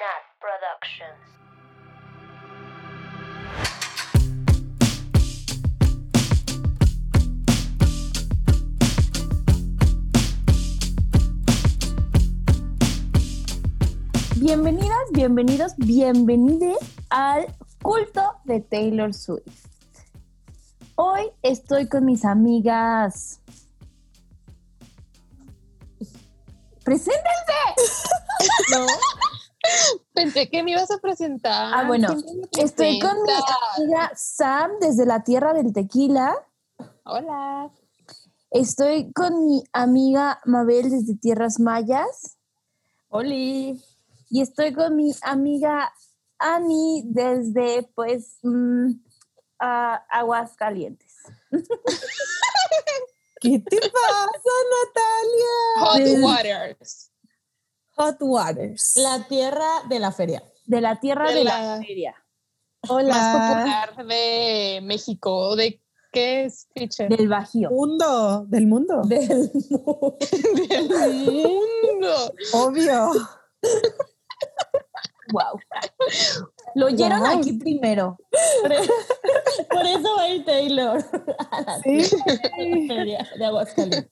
Nat Productions. Bienvenidas, bienvenidos, bienvenides al culto de Taylor Swift. Hoy estoy con mis amigas. ¡Preséntense! No. Pensé que me ibas a presentar. Ah, bueno, Estoy con mi amiga Sam desde la tierra del tequila. Hola. Estoy con mi amiga Mabel desde tierras mayas. Oli. Y estoy con mi amiga Ani desde, pues, mm, aguas calientes. ¿Qué te pasa, Natalia? Hot Waters. Hot Waters. La tierra de la feria. De la tierra de, De la, la- feria. Más Hola. popular de México. ¿De qué es, teacher? Del Bajío. Mundo, del mundo. Del mundo. Del mundo. Obvio. Wow. Lo oyeron Wow. aquí primero. Por eso va a ir Taylor a la Sí. feria de Aguascalientes.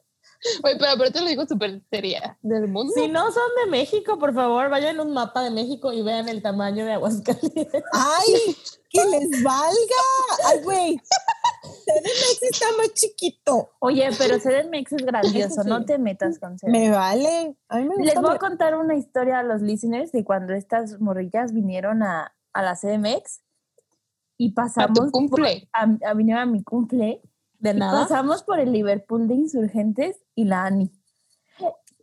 Oye, pero aparte lo digo súper seria. Del mundo. Si no son de México, por favor, vayan a un mapa de México y vean el tamaño de Aguascalientes. ¡Ay! ¡Que les valga! ¡Ay, güey! CDMX está más chiquito. Oye, pero CDMX es grandioso, sí. no te metas con CDMX. Me vale. A mí me Les gusta. voy a contar una historia a los listeners de cuando estas morrillas vinieron a, a la CDMX y A pasamos tu cumple. a, a- vinieron a mi cumple De y nada. pasamos por el Liverpool de Insurgentes y la Ani.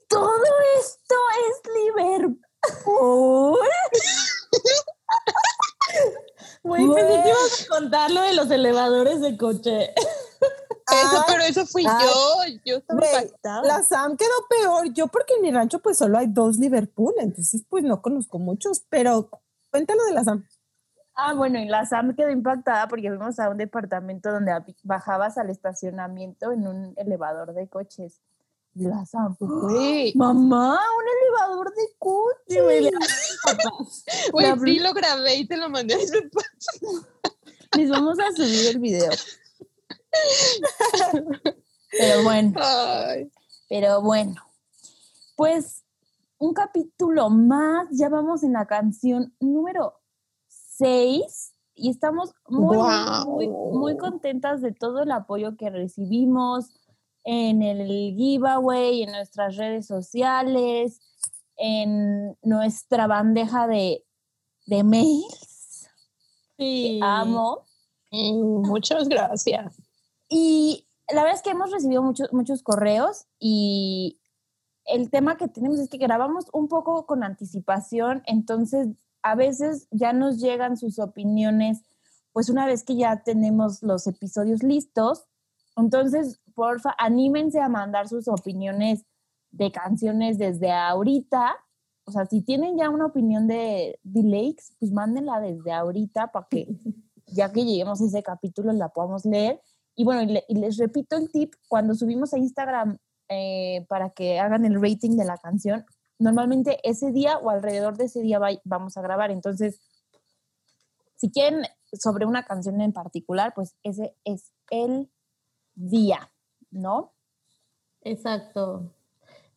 Todo esto es Liverpool. Güey, pensé que ibas a contar lo de los elevadores de coche. Eso, Ay, pero eso fui ay, yo. Yo estaba impactada. La Sam quedó peor. Yo, porque en mi rancho, pues solo hay dos Liverpool. Entonces, pues no conozco muchos. Pero cuéntalo de la Sam. Ah, bueno, y la Sam quedó impactada porque fuimos a un departamento donde ab- bajabas al estacionamiento en un elevador de coches. Y la pues, Güey, mamá, un elevador de coches. güey, La- sí lo grabé y te lo mandé a Les vamos a subir el video. Pero bueno, Ay. pero bueno. Pues un capítulo más, ya vamos en la canción número 6 y estamos muy, muy, muy contentas de todo el apoyo que recibimos en el giveaway, en nuestras redes sociales, en nuestra bandeja de, de mails. Sí. Amo. Mm, Muchas gracias. Y la verdad es que hemos recibido muchos, muchos correos y el tema que tenemos es que grabamos un poco con anticipación, entonces a veces ya nos llegan sus opiniones, pues una vez que ya tenemos los episodios listos, entonces porfa, anímense a mandar sus opiniones de canciones desde ahorita. O sea, si tienen ya una opinión de The Lakes, pues mándenla desde ahorita para que ya que lleguemos a ese capítulo la podamos leer. Y bueno, y, le- y les repito el tip, cuando subimos a Instagram eh, para que hagan el rating de la canción, normalmente ese día o alrededor de ese día vamos a grabar. Entonces, si quieren sobre una canción en particular, pues ese es el día, ¿no? Exacto.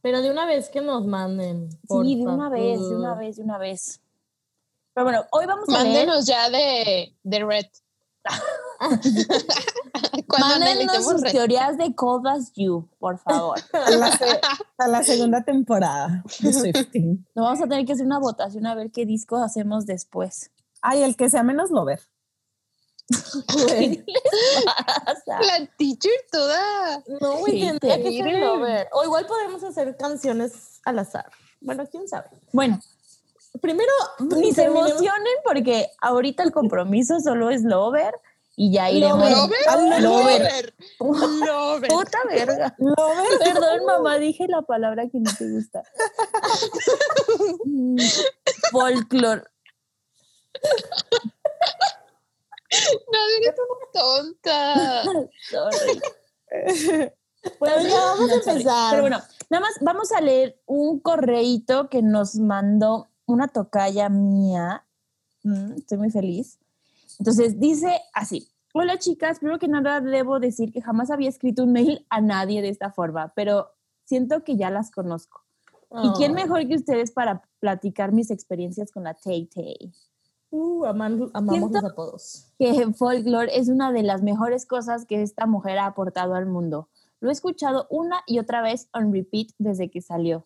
Pero de una vez que nos manden. sí, de una vez, de una vez, de una vez. Pero bueno, hoy vamos a leer, Mándenos ya de, de Red. Mándenos sus Red. teorías de Cold as You, por favor. A la, se- a la segunda temporada de Swifting. Nos vamos a tener que hacer una votación a ver qué disco hacemos después. Ay, el que sea menos lover. ¿Qué les pasa? La teacher toda. No, güey, Sí, tendría que ser lover. O igual podemos hacer canciones al azar. Bueno, quién sabe. Bueno, Primero, ni se terminemos- emocionen porque ahorita el compromiso solo es Lover y ya iremos. ¿Lover? Al Lover. Lover. Puta verga. Lover. Perdón, mamá, dije la palabra que no te gusta. Mm, Folklore. No, eres una tonta. Sorry. Bueno, ya vamos a sorry. empezar. Pero bueno, nada más vamos a leer un correíto que nos mandó una tocaya mía. Mm, estoy muy feliz. Entonces dice así. Hola chicas, primero que nada debo decir que jamás había escrito un mail a nadie de esta forma, pero siento que ya las conozco. ¿Y quién Oh. mejor que ustedes para platicar mis experiencias con la Tay Tay? Uh, amamos los apodos. que folklore es una de las mejores cosas que esta mujer ha aportado al mundo. Lo he escuchado una y otra vez on repeat desde que salió.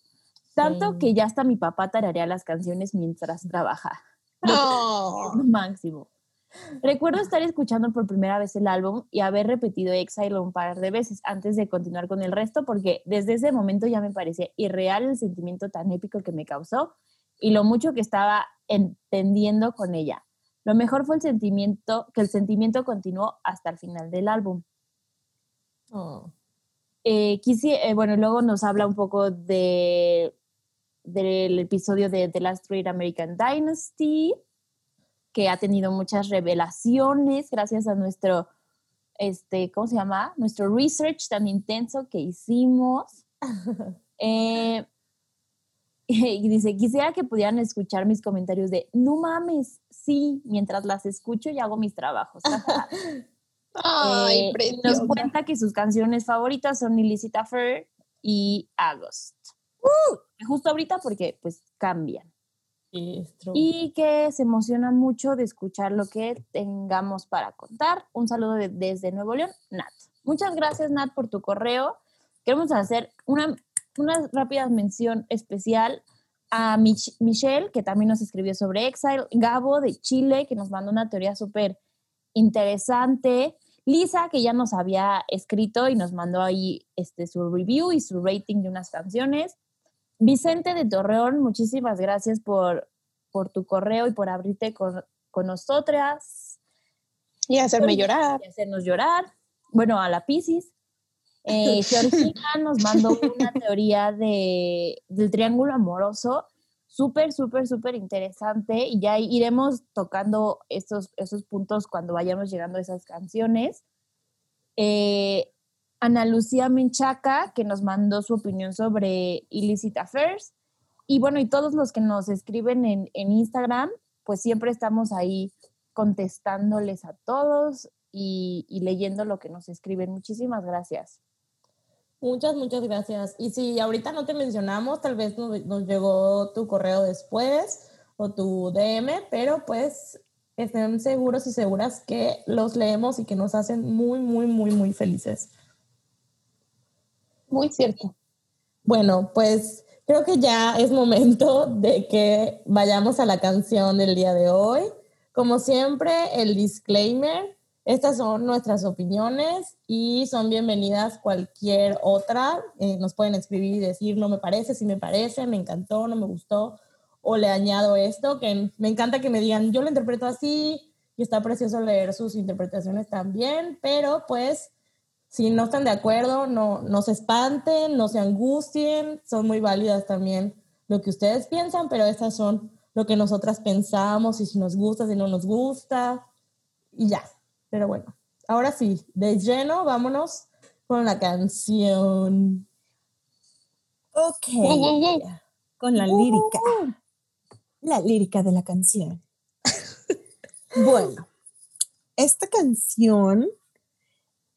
Tanto Sí. que ya hasta mi papá tararea las canciones mientras trabaja. Oh. Máximo. Recuerdo estar escuchando por primera vez el álbum y haber repetido Exile un par de veces antes de continuar con el resto porque desde ese momento ya me parecía irreal el sentimiento tan épico que me causó y lo mucho que estaba entendiendo con ella. Lo mejor fue el sentimiento, que el sentimiento continuó hasta el final del álbum. Oh. Eh, quisi- eh, bueno, luego nos habla un poco de, del episodio de The Last Great American Dynasty, que ha tenido muchas revelaciones gracias a nuestro, este, ¿cómo se llama? Nuestro research tan intenso que hicimos. Eh, y dice, quisiera que pudieran escuchar mis comentarios de, no mames, sí, mientras las escucho y hago mis trabajos. Jaja". Ay, Eh, y nos cuenta que sus canciones favoritas son Illicit Affair y August. Uh, justo ahorita porque pues cambian. Y que se emociona mucho de escuchar lo que tengamos para contar. Un saludo de- desde Nuevo León, Nat. Muchas gracias, Nat, por tu correo. Queremos hacer una, una rápida mención especial a Mich- Michelle, que también nos escribió sobre Exile, Gabo de Chile, que nos mandó una teoría súper interesante, Lisa, que ya nos había escrito y nos mandó ahí este, su review y su rating de unas canciones, Vicente de Torreón, muchísimas gracias por, por tu correo y por abrirte con, con nosotras Y hacerme llorar. y hacernos llorar. Bueno, a la Piscis. Eh, Georgina nos mandó una teoría de, del triángulo amoroso, súper, súper, súper interesante. Y ya iremos tocando estos, esos puntos cuando vayamos llegando a esas canciones. Eh, Ana Lucía Menchaca, que nos mandó su opinión sobre Illicit Affairs. Y bueno, y todos los que nos escriben en, en Instagram, pues siempre estamos ahí contestándoles a todos y, y leyendo lo que nos escriben. Muchísimas gracias. Muchas, muchas gracias. Y si ahorita no te mencionamos, tal vez nos, nos llegó tu correo después o tu DM, pero pues estén seguros y seguras que los leemos y que nos hacen muy, muy, muy, muy felices. Muy cierto. Bueno, pues creo que ya es momento de que vayamos a la canción del día de hoy. Como siempre, el disclaimer. Estas son nuestras opiniones y son bienvenidas cualquier otra. Eh, nos pueden escribir y decir, no me parece, sí me parece, me encantó, no me gustó, o le añado esto, que me encanta que me digan, yo lo interpreto así y está precioso leer sus interpretaciones también, pero pues si no están de acuerdo, no, no se espanten, no se angustien, son muy válidas también lo que ustedes piensan, pero estas son lo que nosotras pensamos y si nos gusta, si no nos gusta, y ya. Pero bueno, ahora sí, de lleno, vámonos con la canción. Ok. Con la lírica. La lírica de la canción. bueno, esta canción.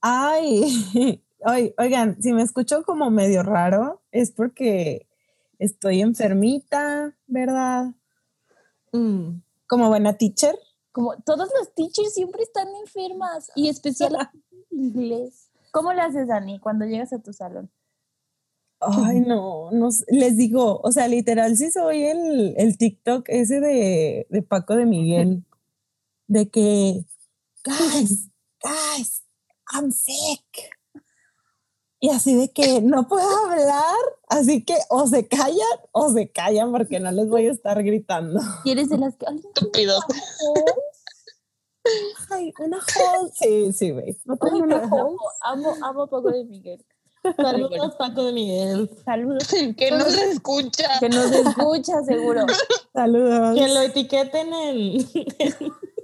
Ay, ay, oigan, si me escucho como medio raro, es porque estoy enfermita, ¿verdad? Mm. Como buena teacher. Como todos los teachers siempre están enfermas y especialmente en inglés. ¿Cómo le haces, Dani, cuando llegas a tu salón? Ay, no, no les digo, o sea, literal, sí soy el, el TikTok ese de, de Paco de Miguel, de que, guys, guys, I'm sick. Y así de que no puedo hablar, así que o se callan o se callan porque no les voy a estar gritando. Y eres de las que... "Alguien tiene Estúpidos. Ay, una hold. Sí, sí, güey. No tengo una hold. Amo, amo a Paco de Miguel. Saludos, Paco de Miguel. Saludos. Que no se escucha. Que nos escucha, seguro. Saludos. Que lo etiqueten en...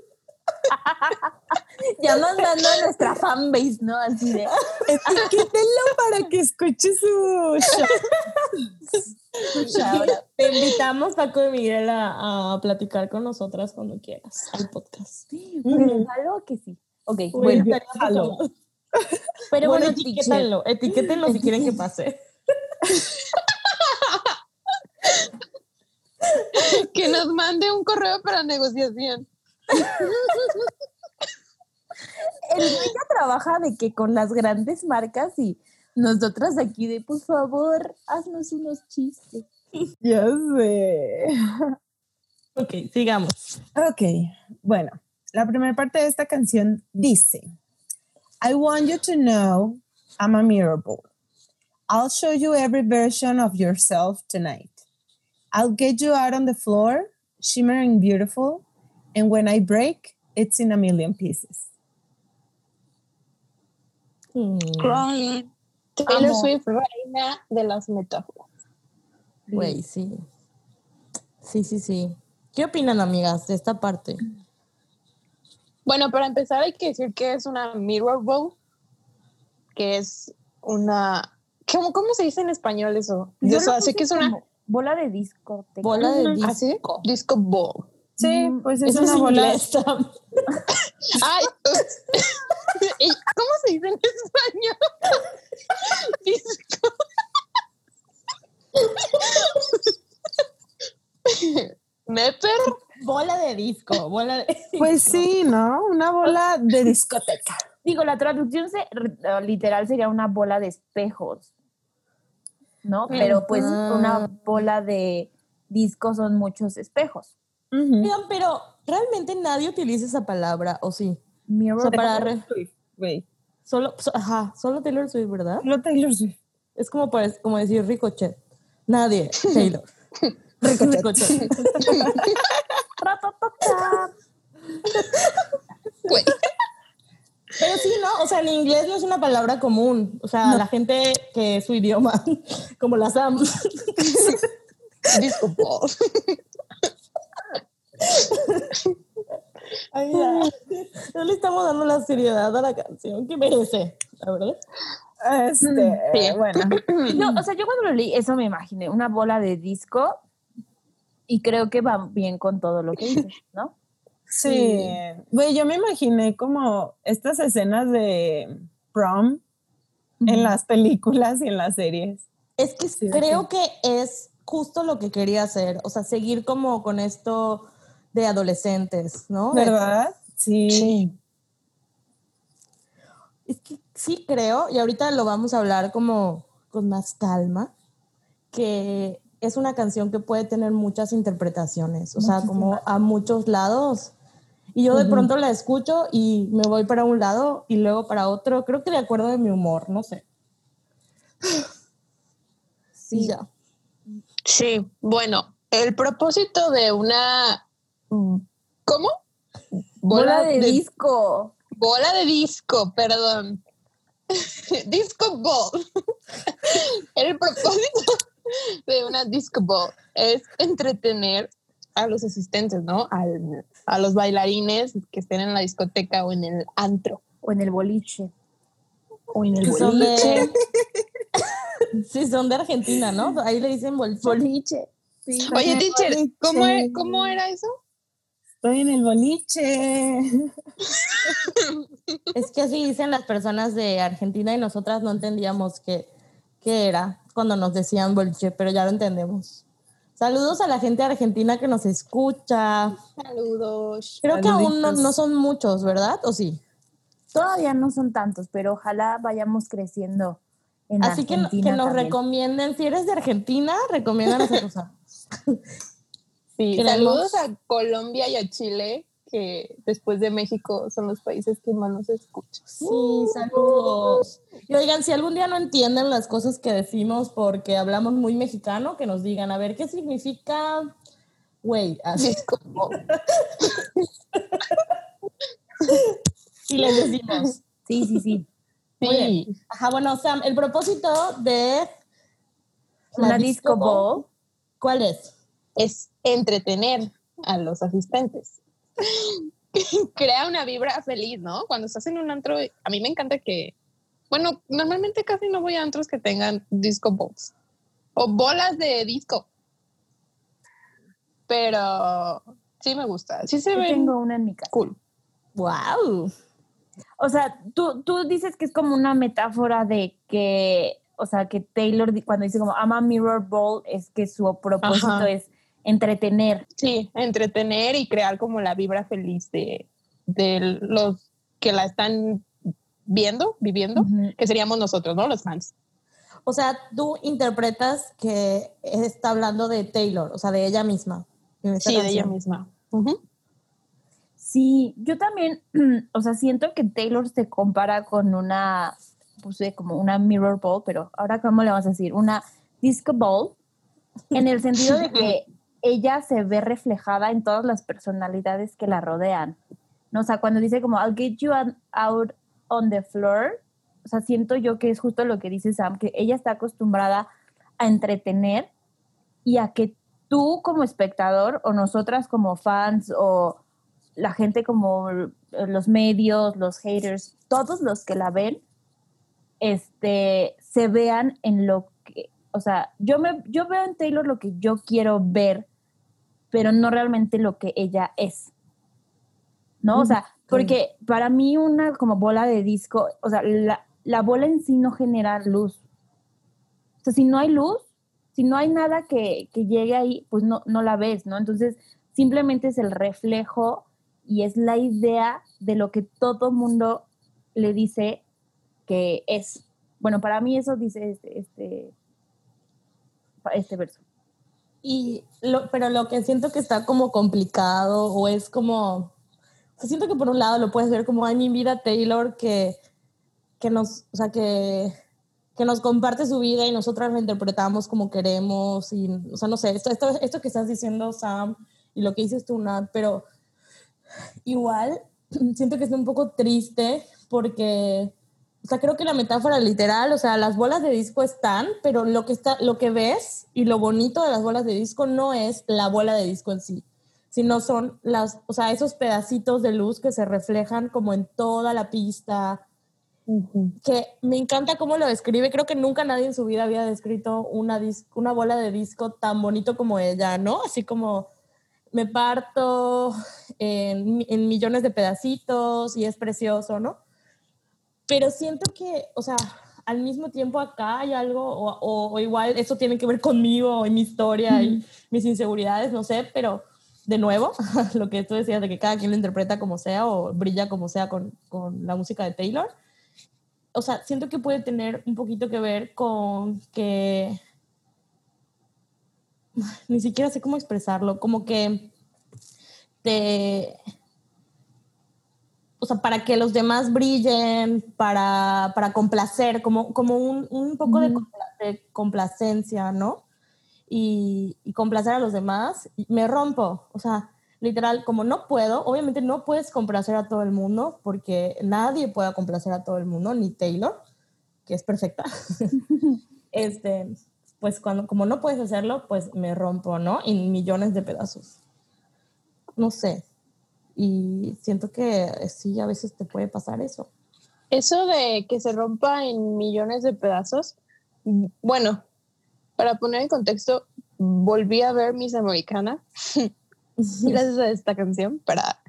Ya mandando a nuestra fanbase, ¿no? Así de. Etiquétenlo para que escuche su show. Te invitamos, Paco y Miguel, a, a platicar con nosotras cuando quieras al podcast. Pero jalo que sí. Ok, Uy, bueno. madre. Pero bueno, etiquétenlo, etiquétenlo si quieren que pase. Que nos mande un correo para negociación. El niño trabaja de que con las grandes marcas y nosotras aquí de, por favor, haznos unos chistes. Ya sé. Ok, sigamos. Ok, bueno, la primera parte de esta canción dice, I want you to know I'm a miracle. I'll show you every version of yourself tonight. I'll get you out on the floor, shimmering beautiful, and when I break, it's in a million pieces. Mm, Taylor. Swift, reina de las metáforas. Güey, sí. Sí, sí, sí. ¿Qué opinan, amigas, de esta parte? Bueno, para empezar hay que decir que es una mirror bowl, que es una... ¿Cómo, cómo se dice en español eso? Yo o sea, lo sé puse que es una... bola de discoteca. Bola de ¿Ah, sí? disco. Disco bowl. Sí, Mm, pues es Eso es una bola. Ay, ¿y ¿cómo se dice en español? Disco. ¿Meper? Bola de disco, bola de Pues sí, ¿no? Una bola de discoteca. Digo, la traducción se- literal sería una bola de espejos, ¿no? Pero pues Ah. una bola de disco son muchos espejos. Ujú. Oigan, pero realmente nadie utiliza esa palabra, ¿o sí? Mirror O sea, para re- Swift, güey. solo, so- ajá, solo Taylor Swift, ¿verdad? Lo Taylor Swift. Es como, para- como decir Ricochet. Nadie, Taylor. Ricochet. Güey. Pero sí, ¿no? O sea, en inglés no es una palabra común. O sea, la gente que es su idioma, como la Sam. Bowl. Ay, ya. No le estamos dando la seriedad a la canción que merece, la verdad. Este, Sí. bueno. No, o sea, yo cuando lo leí, eso me imaginé, una bola de disco y creo que va bien con todo lo que dice, ¿no? Sí. Güey, yo me imaginé como estas escenas de prom en las películas y en las series. Es que Sí, creo que es justo lo que quería hacer. O sea, seguir como con esto de adolescentes, ¿no? ¿Verdad? Sí. Es que sí creo, y ahorita lo vamos a hablar como con más calma, que es una canción que puede tener muchas interpretaciones, o sea, como a muchos lados. Y yo de pronto la escucho y me voy para un lado y luego para otro, creo que de acuerdo de mi humor, no sé. Sí, ya. Sí, bueno, el propósito de una... ¿Cómo? Bola, de, disco. Bola de disco, perdón. disco ball. El propósito de una disco ball es entretener a los asistentes, ¿no? Al- a los bailarines que estén en la discoteca o en el antro O en el boliche. o en el son boliche. de... sí, son de Argentina, ¿no? Ahí le dicen boliche. Boliche. Sí. Oye, teacher, ¿cómo, e- ¿cómo era eso? Estoy en el boliche. Es que así dicen las personas de Argentina y nosotras no entendíamos qué, qué era cuando nos decían boliche, pero ya lo entendemos. Saludos a la gente de Argentina que nos escucha. Saludos. Creo que aún no, Saluditos. no son muchos, ¿verdad? ¿O sí? Todavía no son tantos, pero ojalá vayamos creciendo en Así que, no- que Argentina nos también. recomienden, si eres de Argentina, recomiéndanos a tus amigos. Sí, saludos a Colombia y a Chile, que después de México son los países que más nos escuchan. Sí, saludos. Y oigan, si algún día no entienden las cosas que decimos porque hablamos muy mexicano, que nos digan, a ver, ¿qué significa güey? Así. Disco ball. Y les decimos. Sí, sí, sí. Muy bien. Ajá, bueno, Sam, el propósito de la Una disco ball. ¿cuál es? es entretener a los asistentes. crea una vibra feliz, ¿no? Cuando estás en un antro, a mí me encanta que, bueno, normalmente casi no voy a antros que tengan disco balls o bolas de disco. Pero sí me gusta. Sí se ve tengo una en mi casa. cool. ¡Wow! O sea, tú, tú dices que es como una metáfora de que, o sea, que Taylor cuando dice como ama mirror ball es que su propósito Ajá. es entretener. Sí, entretener y crear como la vibra feliz de, de los que la están viendo, viviendo, que seríamos nosotros, ¿no? Los fans. O sea, tú interpretas que está hablando de Taylor, o sea, de ella misma. Sí, de ella misma. Sí, yo también, o sea, siento que Taylor se compara con una, puse como una mirror ball, pero ahora cómo le vamos a decir, una disco ball, en el sentido de que ella se ve reflejada en todas las personalidades que la rodean. ¿no? O sea, cuando dice como, I'll get you out on the floor, o sea, siento yo que es justo lo que dice Sam, que ella está acostumbrada a entretener y a que tú como espectador o nosotras como fans o la gente como los medios, los haters, todos los que la ven, este, se vean en lo que, o sea, yo, me, yo veo en Taylor lo que yo quiero ver, pero no realmente lo que ella es. ¿No? O sea, porque para mí una como bola de disco, o sea, la, la bola en sí no genera luz. O sea, si no hay luz, si no hay nada que, que llegue ahí, pues no, no la ves, ¿no? Entonces, simplemente es el reflejo y es la idea de lo que todo mundo le dice que es. Bueno, para mí eso dice este, este, este verso. Y lo, pero lo que siento que está como complicado o es como, siento que por un lado lo puedes ver como, ay, mi vida Taylor, que, que nos, o sea, que, que nos comparte su vida y nosotras la interpretamos como queremos y, o sea, no sé, esto, esto, esto que estás diciendo, Sam, y lo que dices tú, Nat, pero igual siento que es un poco triste porque, o sea, creo que la metáfora literal, o sea, las bolas de disco están, pero lo que, está, lo que ves y lo bonito de las bolas de disco no es la bola de disco en sí, sino son las, o sea, esos pedacitos de luz que se reflejan como en toda la pista, que me encanta cómo lo describe. Creo que nunca nadie en su vida había descrito una, dis- una bola de disco tan bonito como ella, ¿no? Así como me parto en, en millones de pedacitos y es precioso, ¿no? Pero siento que, o sea, al mismo tiempo acá hay algo, o, o- o igual eso tiene que ver conmigo y mi historia y mis inseguridades, no sé, pero de nuevo, lo que tú decías de que cada quien lo interpreta como sea o brilla como sea con, con la música de Taylor. O sea, siento que puede tener un poquito que ver con que ni siquiera sé cómo expresarlo, como que te, o sea, para que los demás brillen, para, para complacer, como, como un, un poco de, compla- de complacencia, ¿no? Y, y complacer a los demás, y me rompo, o sea, literal, como no puedo, obviamente no puedes complacer a todo el mundo, porque nadie puede complacer a todo el mundo, ni Taylor, que es perfecta. este, pues cuando, como no puedes hacerlo, pues me rompo, ¿no? En millones de pedazos. No sé. Y siento que eh, sí, a veces te puede pasar eso. Eso de que se rompa en millones de pedazos, mm, bueno, para poner en contexto, volví a ver Miss Americana gracias a esta canción para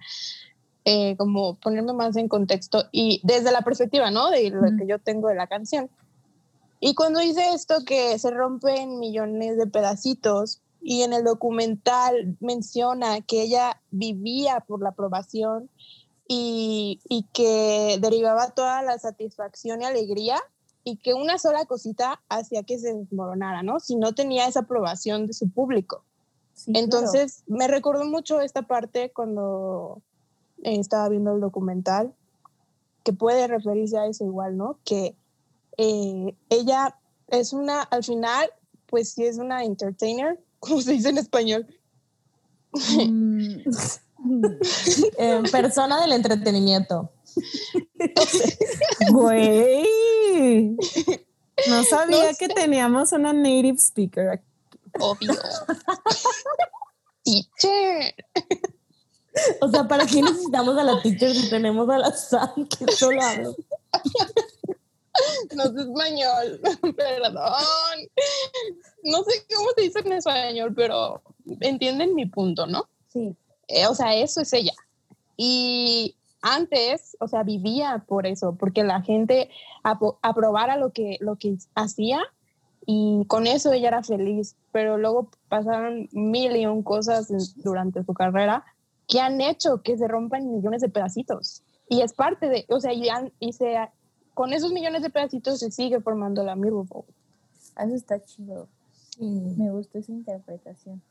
eh, como ponerme más en contexto y desde la perspectiva, ¿no? De lo que yo tengo de la canción. Y cuando dice esto que se rompe en millones de pedacitos y en el documental menciona que ella vivía por la aprobación y, y que derivaba toda la satisfacción y alegría y que una sola cosita hacía que se desmoronara, ¿no? Si no tenía esa aprobación de su público. Sí, claro. Entonces, me recordó mucho esta parte cuando eh, estaba viendo el documental, que puede referirse a eso igual, ¿no? Que eh, ella es una, al final, pues sí es una entertainer, como se dice en español. Mm, Eh, persona del entretenimiento. Güey. No sabía No que teníamos una native speaker aquí. Obvio. Teacher. O sea, ¿para qué necesitamos a la teacher si tenemos a la Sam que solo habla? No sé español, perdón. No sé cómo se dice en español, pero entienden mi punto, ¿no? Sí. Eh, o sea, eso es ella. Y antes, o sea, vivía por eso, porque la gente aprobara lo que, lo que hacía y con eso ella era feliz. Pero luego pasaron mil y un cosas durante su carrera que han hecho que se rompan millones de pedacitos. Y es parte de, o sea, y, han- y se, con esos millones de pedacitos se sigue formando la Mirror Eso está chido. Me gustó esa interpretación.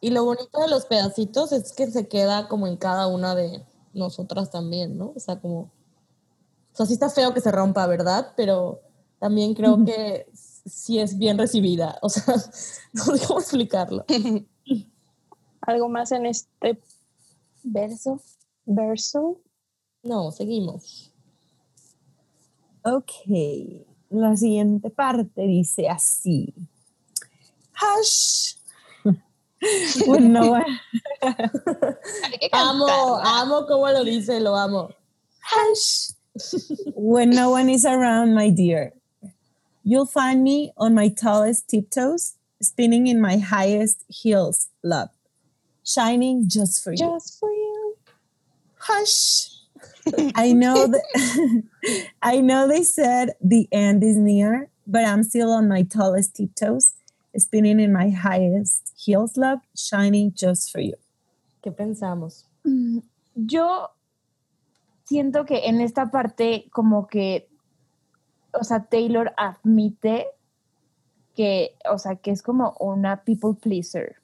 Y lo bonito de los pedacitos es que se queda como en cada una de nosotras también, ¿no? O sea, como... O sea, sí está feo que se rompa, ¿verdad? Pero también creo que sí es bien recibida. O sea, no sé cómo explicarlo. Algo más en este Verso. verso. No, seguimos. Ok, la siguiente parte dice así. Hush. When no one, Hay que Amo, amo cómo lo dice, lo amo. hush. when no one is around, my dear. You'll find me on my tallest tiptoes, spinning in my highest heels, love, shining just for you. Just for you. Hush. I know that I know they said the end is near, but I'm still on my tallest tiptoes, spinning in my highest heels, love, shining just for you. ¿Qué pensamos? Mm, Yo siento que en esta parte como que, o sea, Taylor admite que, o sea, que es como una people pleaser,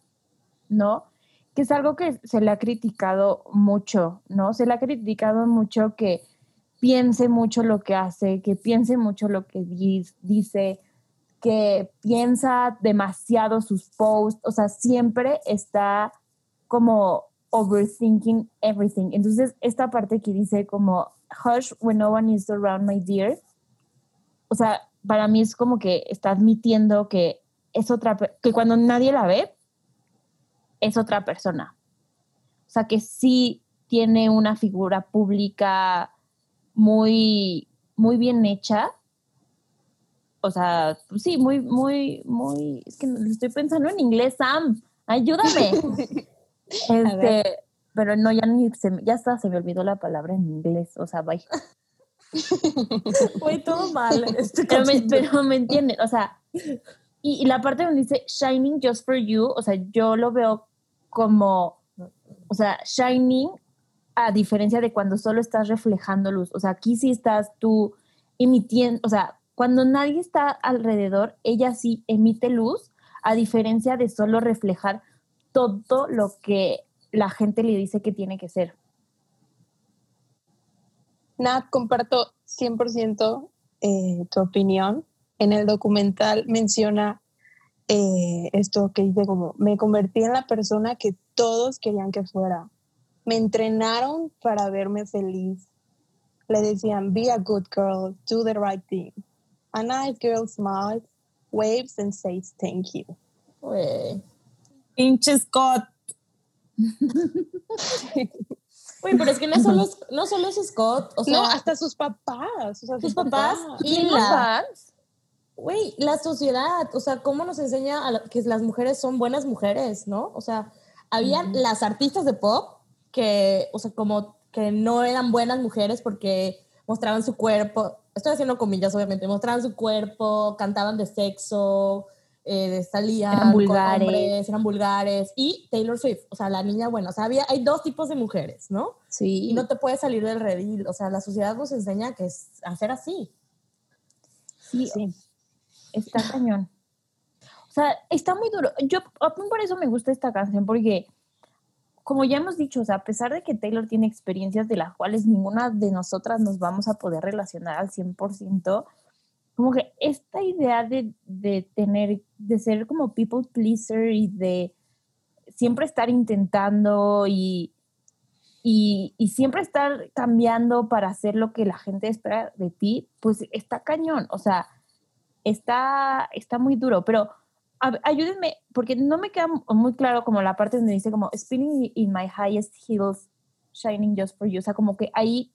¿no? Que es algo que se le ha criticado mucho, ¿no? Se le ha criticado mucho que piense mucho lo que hace, que piense mucho lo que di- dice, que piensa demasiado sus posts, o sea, siempre está como overthinking everything. Entonces, esta parte que dice como, hush when no one is around, my dear, o sea, para mí es como que está admitiendo que es otra, que cuando nadie la ve, es otra persona. O sea, que sí tiene una figura pública muy, muy bien hecha. O sea, sí, muy, muy, muy, es que lo estoy pensando en inglés, Sam, ayúdame. Este, pero no, ya ni se me- ya hasta se me olvidó la palabra en inglés, o sea, bye. Fue todo mal. Este Pero me, pero me entienden, o sea, y, y la parte donde dice shining just for you, o sea, yo lo veo como, o sea, shining a diferencia de cuando solo estás reflejando luz, o sea, aquí sí estás tú emitiendo, o sea, cuando nadie está alrededor, ella sí emite luz, a diferencia de solo reflejar todo lo que la gente le dice que tiene que ser. Nat, comparto 100% eh, tu opinión. En el documental menciona eh, esto que dice como, me convertí en la persona que todos querían que fuera. Me entrenaron para verme feliz. Le decían, be a good girl, do the right thing. A nice girl smiles, waves and says thank you. Pinche Scott. Güey, pero es que no solo es, no solo es Scott, o sea, no, hasta sus papás. o sea, sus papás y ¿Tiene la, fans? Güey, la sociedad, o sea, cómo nos enseña a la- que las mujeres son buenas mujeres, ¿no? O sea, habían las artistas de pop que, o sea, como que no eran buenas mujeres porque mostraban su cuerpo, estoy haciendo comillas, obviamente, mostraban su cuerpo, cantaban de sexo, eh, salían Eran con vulgares. hombres, eran vulgares, y Taylor Swift, o sea, la niña buena, o sea, había, hay dos tipos de mujeres, ¿no? Sí. Y no te puedes salir del redil, o sea, la sociedad nos enseña que es hacer así. Sí, Sí. Está cañón. O sea, está muy duro. Yo, por eso me gusta esta canción, porque, como ya hemos dicho, o sea, a pesar de que Taylor tiene experiencias de las cuales ninguna de nosotras nos vamos a poder relacionar al 100%, como que esta idea de, de tener, de ser como people pleaser y de siempre estar intentando y, y, y siempre estar cambiando para hacer lo que la gente espera de ti, pues está cañón. O sea, está, está muy duro. Pero a ayúdenme, porque no me queda muy claro como la parte donde dice como spinning in my highest heels, shining just for you. O sea, como que ahí,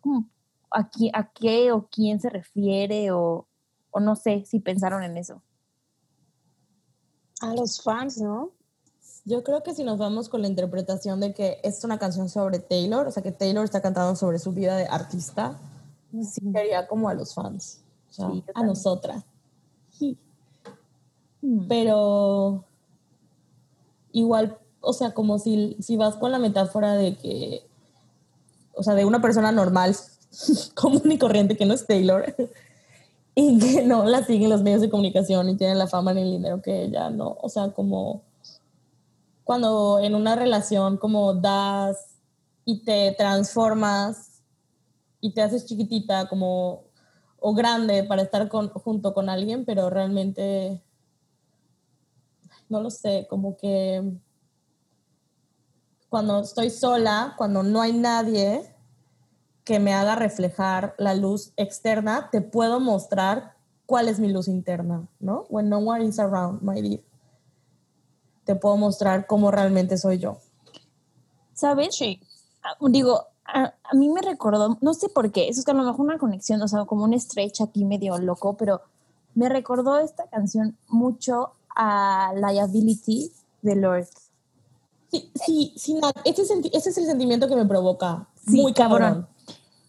como, a, qui- a qué o quién se refiere o, o no sé si pensaron en eso. A los fans, ¿no? Yo creo que si nos vamos con la interpretación de que es una canción sobre Taylor, o sea, que Taylor está cantando sobre su vida de artista, sí sería como a los fans, Sí, a nosotras. Sí. Mm. Pero igual, o sea, como si, si vas con la metáfora de que, o sea, de una persona normal, común y corriente que no es Taylor, y que no la siguen los medios de comunicación y tienen la fama ni el dinero que ella, no, o sea, como cuando en una relación como das y te transformas y te haces chiquitita como o grande para estar con, junto con alguien, pero realmente no lo sé, como que cuando estoy sola, cuando no hay nadie que me haga reflejar la luz externa, te puedo mostrar cuál es mi luz interna, ¿no? When no one is around, my dear. Te puedo mostrar cómo realmente soy yo. ¿Sabes? Sí. Ah, Digo, a, a mí me recordó, no sé por qué, eso es que a lo mejor una conexión, o sea, como un stretch aquí medio loco, pero me recordó esta canción mucho a Liability de Lord. Sí, sí, sí, senti- ese es el sentimiento que me provoca. Sí, muy cabrón. cabrón.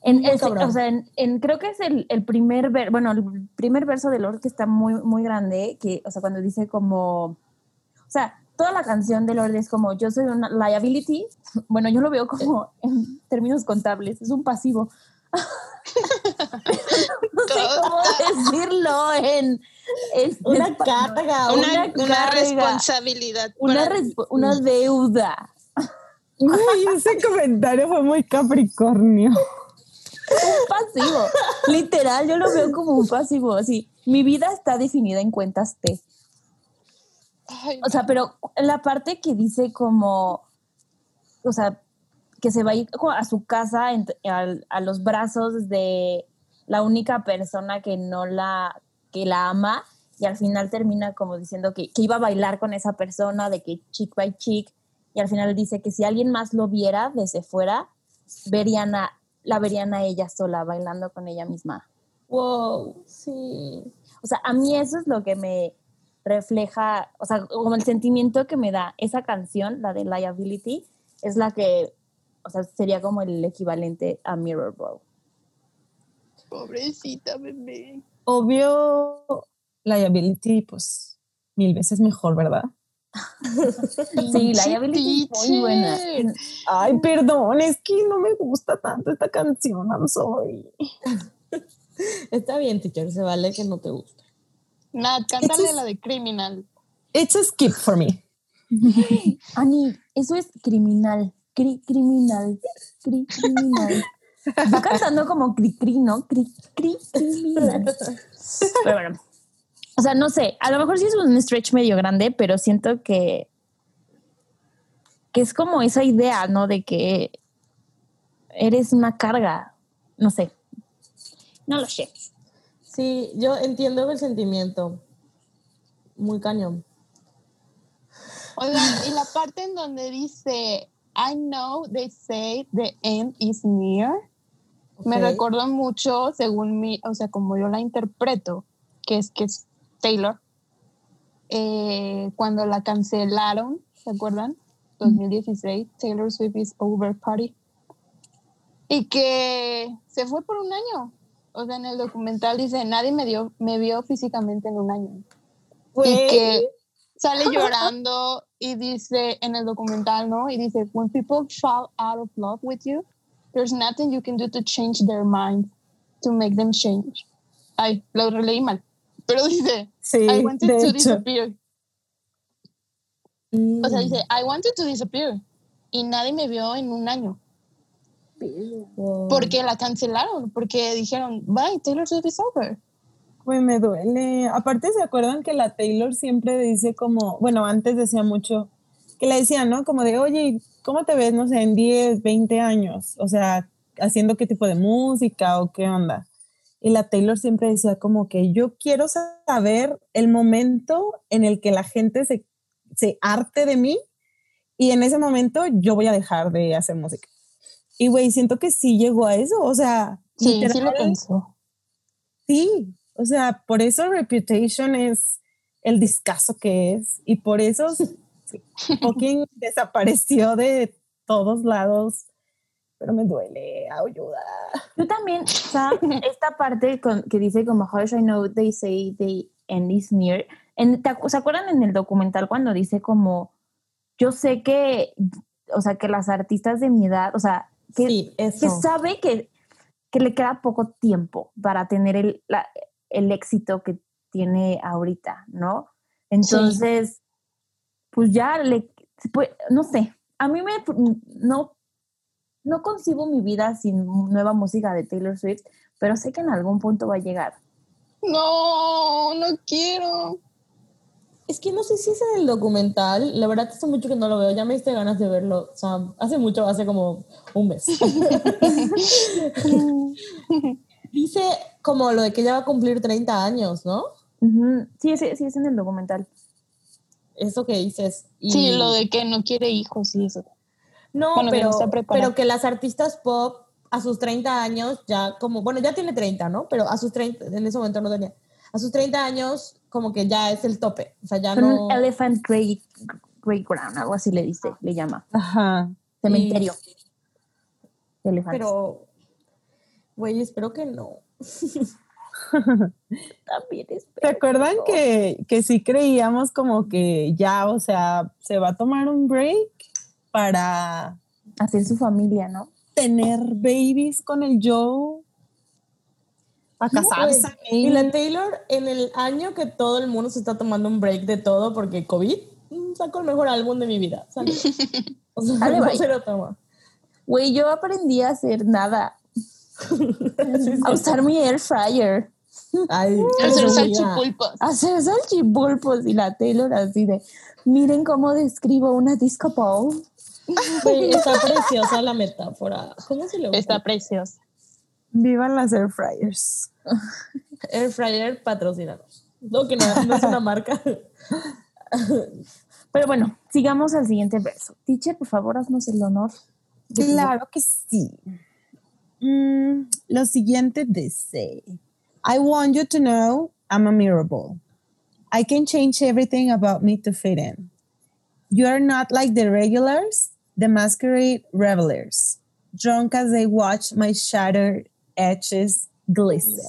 En, Muy ese- cabrón. o sea, en, en- creo que es el, el primer ver, bueno, el primer verso de Lord que está muy, muy grande, que, o sea, cuando dice como, o sea, toda la canción de Lord es como, yo soy una liability, bueno, yo lo veo como en términos contables, es un pasivo. no sé cómo decirlo en, en Una carga, Una, una responsabilidad. Una, resp- una deuda. Güey, ese comentario fue muy Capricornio. un pasivo. Literal, yo lo veo como un pasivo. Así, mi vida está definida en cuentas T. Ay, O sea, pero la parte que dice como, o sea, que se va a ir como a su casa, a, los brazos de la única persona que no la, que la ama, y al final termina como diciendo que, que iba a bailar con esa persona, de que chick by chick, y al final dice que si alguien más lo viera desde fuera, verían a, la verían a ella sola, bailando con ella misma. Wow, sí. O sea, a mí eso es lo que me refleja, o sea, como el sentimiento que me da esa canción, la de Liability, es la que, o sea, sería como el equivalente a Mirror Ball. Pobrecita bebé. Obvio, liability, pues mil veces mejor, ¿verdad? Sí, Liability es muy buena. Ay, perdón, es que no me gusta tanto esta canción, I'm sorry. Está bien, teacher, se vale que no te guste. Nat, cántale la de Criminal. It's a skip for me. Ani, eso es criminal, cri, criminal, cri, criminal. Yo cantando como cri, cri, ¿no? Cri, cri, criminal. Pero bueno, o sea, no sé, a lo mejor sí es un stretch medio grande, pero siento que, que es como esa idea, ¿no? De que eres una carga, no sé. No lo sé. Sí, yo entiendo el sentimiento. Muy cañón. Oigan, y la parte en donde dice, I know they say the end is near, me Ok. recordó mucho, según mi, o sea, como yo la interpreto, que es que es Taylor, eh, cuando la cancelaron, ¿se acuerdan? 2016, Taylor Swift is over party. Y que se fue por un año. O sea, en el documental dice, nadie me, dio, me vio físicamente en un año. Y Güey, que sale llorando y dice en el documental, ¿no? Y dice, when people fall out of love with you, there's nothing you can do to change their mind, to make them change. Ay, lo releí mal. Pero dice, sí, I wanted to hecho. disappear. O sea, dice, I wanted to disappear. Y nadie me vio en un año. wow. Porque la cancelaron, porque dijeron, bye, Taylor Swift is over. Güey, me duele. Aparte, ¿se acuerdan que la Taylor siempre dice como, bueno, antes decía mucho, que le decía, ¿no? Como de, oye, ¿cómo te ves, no sé, en 10, 20 años? O sea, haciendo qué tipo de música o qué onda. y la Taylor siempre decía como que yo quiero saber el momento en el que la gente se, se arte de mí y en ese momento yo voy a dejar de hacer música. Y güey, siento que sí llegó a eso, o sea, Sí, sí lo literal, pensó. Sí, o sea, por eso Reputation es el discazo que es y por eso fucking desapareció de todos lados, pero me duele, ayuda. Yo también, o sea, esta parte con- que dice como How should I know they say the end is near. En, ¿te acu- ¿Se acuerdan en el documental cuando dice como yo sé que, o sea, que las artistas de mi edad, o sea, que, sí, que eso. sabe que, que le queda poco tiempo para tener el, la- el éxito que tiene ahorita, ¿no? Entonces, pues ya le, pues, no sé, a mí me, no, no concibo mi vida sin nueva música de Taylor Swift, pero sé que en algún punto va a llegar. No, no quiero. Es que no sé si es en el documental, la verdad hace mucho que no lo veo, ya me diste ganas de verlo, hace mucho, hace como un mes. Dice como lo de que ella va a cumplir 30 años, ¿no? Sí, sí, sí, es en el documental. Eso que dices. y- Sí, lo de que no quiere hijos y eso. No, Bueno, pero, que las artistas pop a sus 30 años ya como, bueno, ya tiene 30, ¿no? Pero a sus 30, en ese momento no tenía. A sus 30 años como que ya es el tope. O sea, ya Son no... un elephant great, great ground, algo así le dice, le llama. Ajá. Cementerio. de elefantes. Pero, güey, espero que no. también ¿Se espero. acuerdan que, que sí creíamos como que ya, o sea, se va a tomar un break para Hacer su familia, ¿no? tener babies con el Joe? Para No, casarse. Y la Taylor, en el año que todo el mundo se está tomando un break de todo porque COVID, mm, sacó el mejor álbum de mi vida. Sale. O sea, Dale, no se lo toma. Güey, yo aprendí a hacer nada. A usar mi air fryer. Ay, Hacer salchipulpos. A hacer salchipulpos y la Taylor así de, miren cómo describo una disco ball. Está preciosa la metáfora. ¿Cómo se le Está precioso. Vivan las air fryers. Air Fryer patrocinados. No, que no, no es una marca. Pero bueno, sigamos al siguiente verso. Teacher, por favor, haznos el honor. Claro que sí. Mm, lo siguiente dice, I want you to know I'm a miracle. I can change everything about me to fit in. You are not like the regulars, the masquerade revelers, drunk as they watch my shattered edges glisten.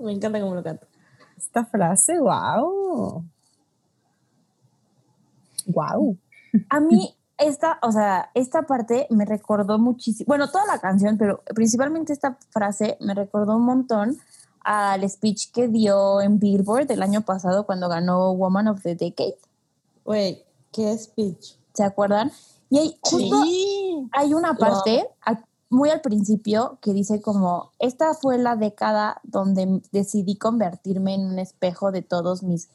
Me encanta cómo lo canta. Esta frase, wow. Wow. A mí, esta, o sea, esta parte me recordó muchísimo, bueno, toda la canción, pero principalmente esta frase me recordó un montón al speech que dio en Billboard el año pasado cuando ganó Woman of the Decade. Güey, qué speech. ¿Se acuerdan? Y hay justo Sí. hay una parte a- muy al principio que dice como, esta fue la década donde decidí convertirme en un espejo de todos mis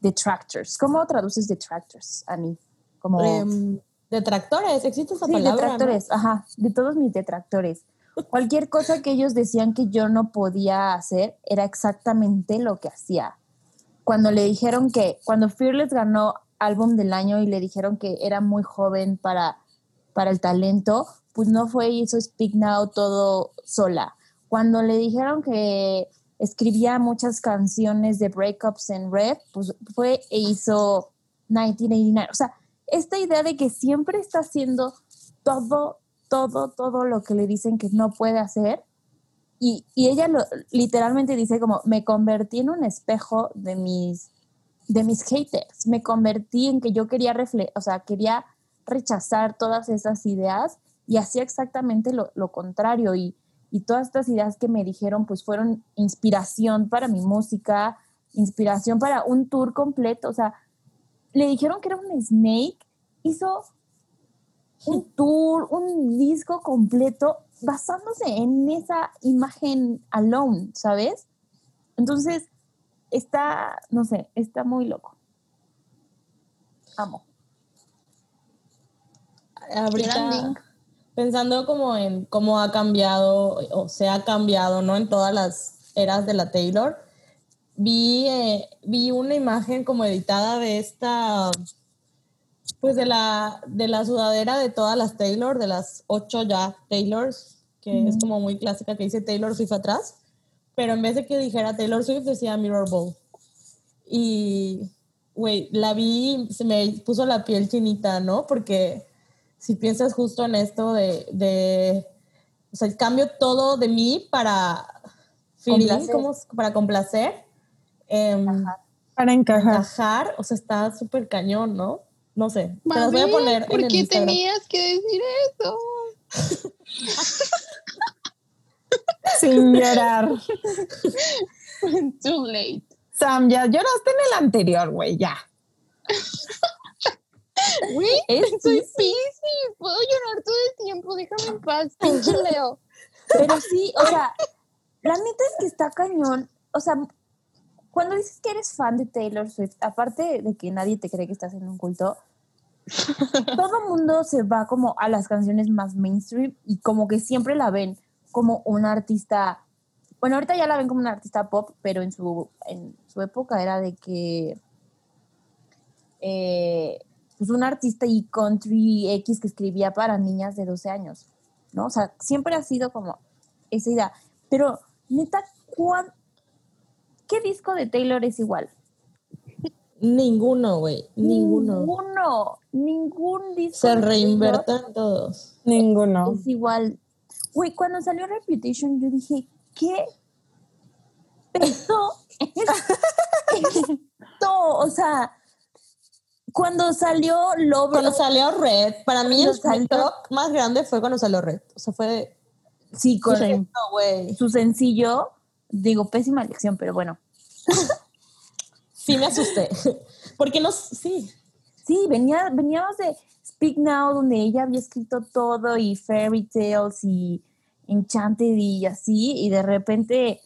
detractors. ¿Cómo traduces detractors, Ani? Como... Em, detractores, existe esa Sí, palabra. ¿no? detractores, ajá, de todos mis detractores. Cualquier cosa que ellos decían que yo no podía hacer era exactamente lo que hacía. Cuando le dijeron que, cuando Fearless ganó álbum del año y le dijeron que era muy joven para, para el talento, pues no fue y hizo Speak Now todo sola. Cuando le dijeron que escribía muchas canciones de breakups en Red, pues fue e hizo 1989. O sea, esta idea de que siempre está haciendo todo, todo, todo lo que le dicen que no puede hacer. Y, y ella literalmente dice como, me convertí en un espejo de mis, de mis haters. Me convertí en que yo quería refle o sea, quería rechazar todas esas ideas y hacía exactamente lo, lo contrario. Y, y todas estas ideas que me dijeron, pues fueron inspiración para mi música, inspiración para un tour completo. O sea, le dijeron que era un Snake, hizo un tour, un disco completo basándose en esa imagen alone, ¿sabes? Entonces, está, no sé, está muy loco. Amo. Ahorita, Branding. pensando como en cómo ha cambiado o se ha cambiado, ¿no? En todas las eras de la Taylor, vi, eh, vi una imagen como editada de esta, pues de la, de la sudadera de todas las Taylor, de las ocho ya Taylors, que es como muy clásica, que dice Taylor Swift atrás, pero en vez de que dijera Taylor Swift decía Mirror Ball. Y, güey, la vi, se me puso la piel chinita, ¿no? Porque si piensas justo en esto de, de o sea, cambio todo de mí para Complacer. como para complacer, Ajá. Para encajar. encajar, o sea, está súper cañón, ¿no? No sé, te las voy a Mami, poner ¿Por en el qué Instagram. tenías que decir eso? Sin llorar. Too late. Sam, ya lloraste en el anterior, güey, ya. Güey, soy sí, Piscis. Puedo llorar todo el tiempo. Déjame en paz, pinche Leo. Pero sí, o sea, la neta es que está cañón. O sea, cuando dices que eres fan de Taylor Swift, aparte de que nadie te cree que estás en un culto, todo mundo se va como a las canciones más mainstream y como que siempre la ven como una artista. Bueno, ahorita ya la ven como una artista pop, pero en su, en su época era de que. eh, pues un artista y country X que escribía para niñas de 12 años, ¿no? O sea, siempre ha sido como esa idea. Pero, neta, ¿cuán- ¿qué disco de Taylor es igual? Ninguno, güey, ninguno. Ninguno. Ningún disco. Se reinvertan todos. Ninguno. Es igual. Güey, cuando salió Reputation, yo dije, ¿qué? Esto es esto. O sea, cuando salió Love, Cuando salió Red, para mí el salió- más grande fue cuando salió Red. O sea, fue de, sí, no, güey. su sencillo, digo, pésima elección, pero bueno. Sí me asusté. Porque no, sí. Sí, venía, veníamos de Speak Now, donde ella había escrito todo y Fairy Tales y Enchanted y así, y de repente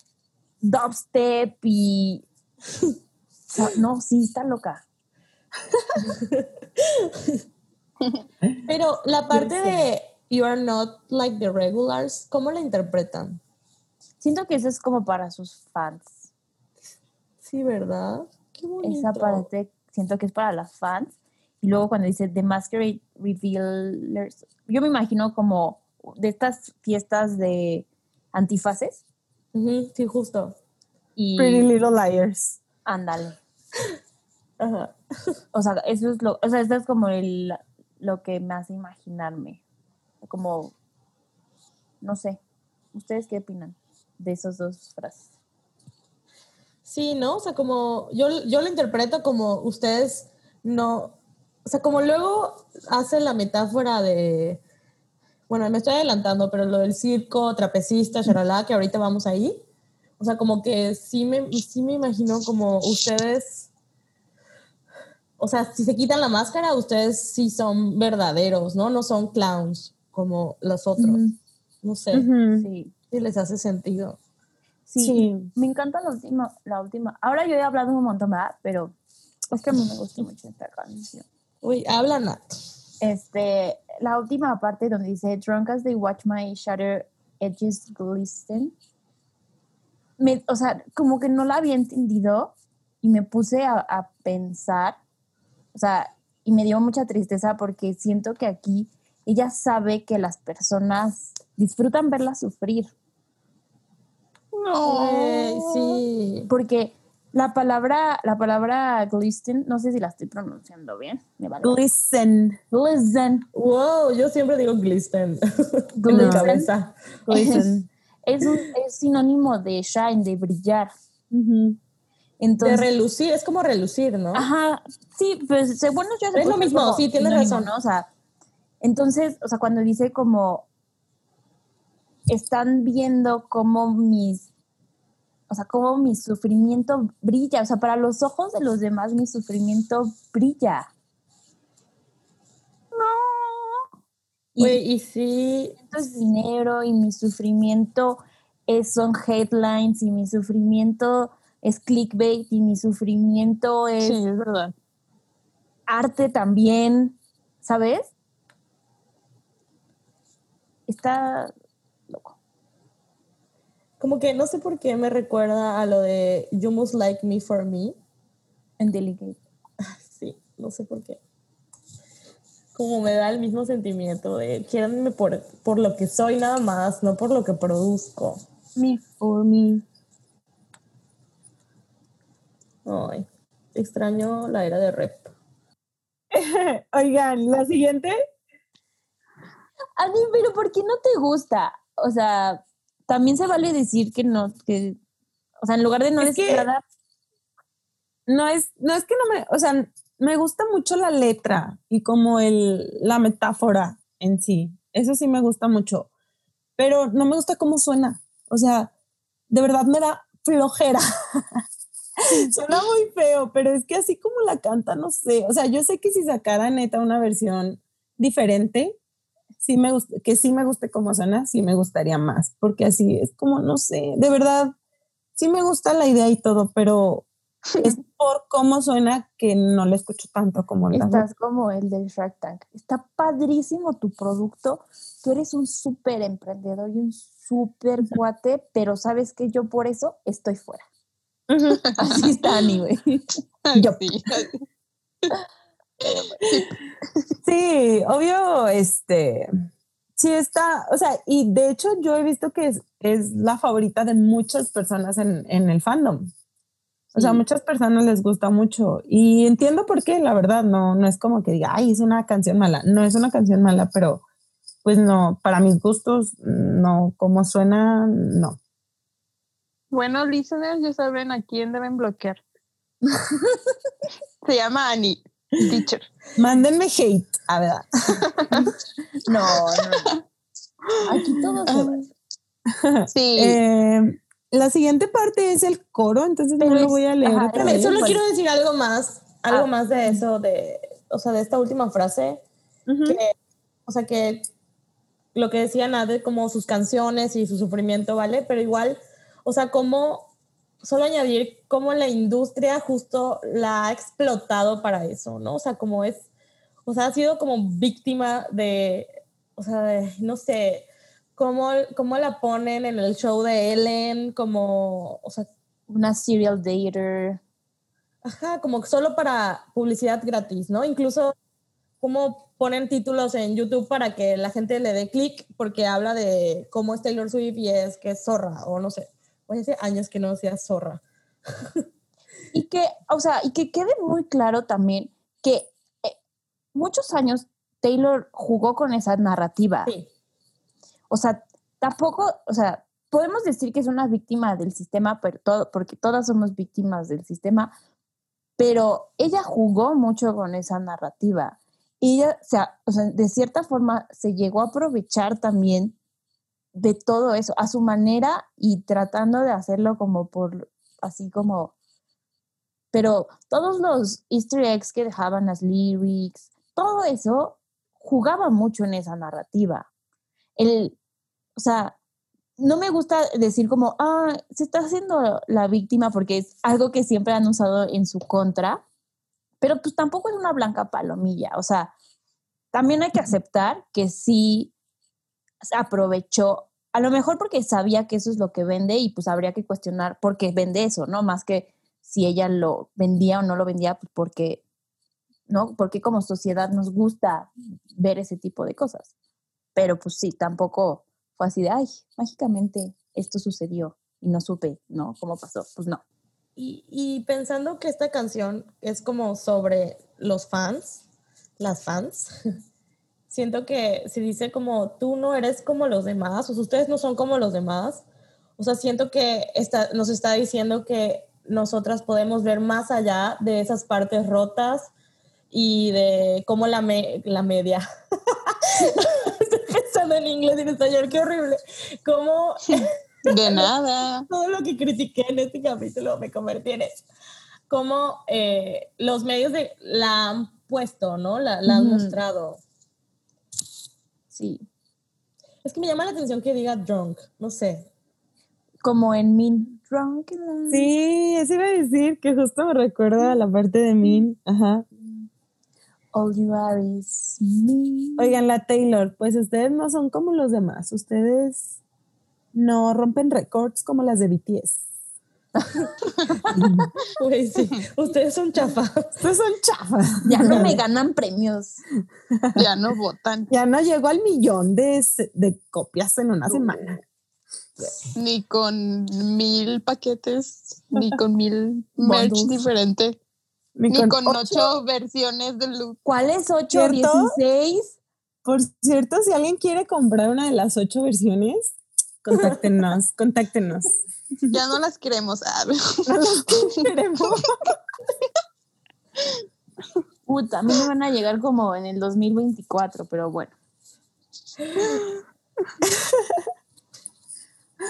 dubstep y... no, sí, está loca. Pero la parte de You are not like the regulars, ¿cómo la interpretan? Siento que eso es como para sus fans. Sí, ¿verdad? Qué bonito. Esa parte siento que es para las fans. Y luego cuando dice The Masquerade Revealers, yo me imagino como de estas fiestas de antifaces. Sí, justo. Y Pretty Little Liars. ándale. Ajá. O sea, eso es lo, o sea, eso es como el, lo que me hace imaginarme. Como, no sé, ¿ustedes qué opinan de esas dos frases? Sí, ¿no? O sea, como yo, yo lo interpreto como ustedes no, o sea, como luego hace la metáfora de, bueno, me estoy adelantando, pero lo del circo, trapecista, charalá, que ahorita vamos ahí. O sea, como que sí me, sí me imagino como ustedes, o sea, si se quitan la máscara, ustedes sí son verdaderos, ¿no? No son clowns como los otros. No sé. Sí, si les hace sentido. sí, Sí. Me encanta la última, la última. Ahora yo he hablado un montón más, pero es que a mí me gusta mucho esta canción. Uy, habla Nat. Este, la última parte donde dice Drunk as they watch my shutter edges glisten. Me, o sea, como que no la había entendido y me puse a, a pensar, o sea, y me dio mucha tristeza porque siento que aquí ella sabe que las personas disfrutan verla sufrir, Güey, sí. porque la palabra, la palabra glisten, no sé si la estoy pronunciando bien, me vale. Glisten. Glisten. Wow, yo siempre digo glisten. en mi Glisten. cabeza. Glisten. es, un, es sinónimo de shine, de brillar. Ujú. De Entonces, relucir, es como relucir, ¿no? ajá, sí, pues según yo Es lo mismo, como sí, tienes sinónimo, razón. ¿no? O sea, entonces, o sea, cuando dice como están viendo cómo mis, o sea, cómo mi sufrimiento brilla, o sea, para los ojos de los demás mi sufrimiento brilla. No. Y Güey, y sí, sufrimiento es dinero y mi sufrimiento es, son headlines y mi sufrimiento es clickbait y mi sufrimiento es Sí, es verdad. arte también, ¿sabes? Está. Como que no sé por qué me recuerda a lo de You Must Like Me For Me. En Delicate. Sí, no sé por qué. Como me da el mismo sentimiento de quiéranme por, por lo que soy nada más, no por lo que produzco. Me for me. Ay, extraño la era de rep. Oigan, la siguiente. A mí, pero ¿por qué no te gusta? O sea, también se vale decir que no, que, o sea, en lugar de no Es decir nada, No es, no es que no me, o sea, me gusta mucho la letra y como el, la metáfora en sí. Eso sí me gusta mucho. Pero no me gusta cómo suena. O sea, de verdad me da flojera. Suena muy feo, pero es que así como la canta, no sé. O sea, yo sé que si sacara neta una versión diferente, sí me gusta, que sí me guste cómo suena, sí me gustaría más, porque así es como, no sé, de verdad, sí me gusta la idea y todo, pero es por cómo suena que no le escucho tanto como la estás como el del Shark Tank. Está padrísimo tu producto. Tú eres un súper emprendedor y un súper cuate, pero sabes que yo por eso estoy fuera. Así está Ani, güey. Yo. Sí. Sí, obvio, este, sí está, o sea, y de hecho yo he visto que es, es la favorita de muchas personas en, en el fandom. O sea, a muchas personas les gusta mucho y entiendo por qué, la verdad, no, no es como que diga, ay, es una canción mala, no es una canción mala, pero pues no, para mis gustos, no, como suena, no. Bueno, listeners, ya saben a quién deben bloquear. Se llama Annie, teacher. Mándenme hate, a ver. No, no. Aquí todo se vale. Sí. Eh, la siguiente parte es el coro, entonces Pero no lo es- voy a leer. ajá, otra pero vez. Solo quiero decir algo más, algo Ah. más de eso, de, o sea, de esta última frase, que, o sea, que lo que decía Nade, como sus canciones y su sufrimiento, ¿vale? Pero igual, o sea, como, solo añadir cómo la industria justo la ha explotado para eso, ¿no? O sea, como es, o sea, ha sido como víctima de, o sea, de, no sé, cómo, cómo la ponen en el show de Ellen, como, o sea, Una serial dater. Ajá, como solo para publicidad gratis, ¿no? Incluso como ponen títulos en YouTube para que la gente le dé clic porque habla de cómo es Taylor Swift y es que es zorra, o no sé. Oye, hace años que no sea zorra. Y que, o sea, y que quede muy claro también que eh, muchos años Taylor jugó con esa narrativa. Sí, O sea, tampoco, o sea, podemos decir que es una víctima del sistema, pero todo, porque todas somos víctimas del sistema, pero ella jugó mucho con esa narrativa. Y ella, o sea, de cierta forma, se llegó a aprovechar también de todo eso a su manera y tratando de hacerlo como por, así como, pero todos los easter eggs que dejaban las lyrics, todo eso jugaba mucho en esa narrativa. El, o sea, no me gusta decir como, ah, se está haciendo la víctima porque es algo que siempre han usado en su contra, pero pues tampoco es una blanca palomilla. O sea, también hay que aceptar que sí aprovechó, a lo mejor porque sabía que eso es lo que vende y pues habría que cuestionar por qué vende eso, ¿no? Más que si ella lo vendía o no lo vendía, pues porque, ¿no? Porque como sociedad nos gusta ver ese tipo de cosas. Pero pues sí, tampoco fue así de, ay, mágicamente esto sucedió y no supe, ¿no? ¿Cómo pasó? Pues no. Y, y pensando que esta canción es como sobre los fans, las fans, siento que si dice como tú no eres como los demás, o sea, ustedes no son como los demás, o sea, siento que está, nos está diciendo que nosotras podemos ver más allá de esas partes rotas y de cómo la, me- la media. Estoy pensando en inglés y en español, qué horrible. Cómo De nada. todo lo que critiqué en este capítulo me convertí en eso. Cómo eh, los medios de, la han puesto, ¿no? La, la han Ujú. mostrado. Sí. Es que me llama la atención que diga drunk, no sé. Como en Mean Drunk. Sí, eso iba a decir que justo me recuerda a la parte de Min. Ajá. All you are is me. Oigan, la Taylor, pues ustedes no son como los demás. Ustedes no rompen récords como las de BTS. Güey, sí. Ustedes son chafas. Ustedes son chafas. Ya no me ganan premios. Ya no votan. Ya no llegó al millón de, de copias en una semana. Ni con mil paquetes, ni con mil merch Bundles. diferente, Ni ni con ocho. ocho versiones del look. ¿Cuál es 8? ¿Cierto? 16. Por cierto, si alguien quiere comprar una de las ocho versiones, contáctenos, contáctenos. Ya no las queremos. Ah, No las queremos. Puta, a mí me van a llegar como en el 2024, pero bueno.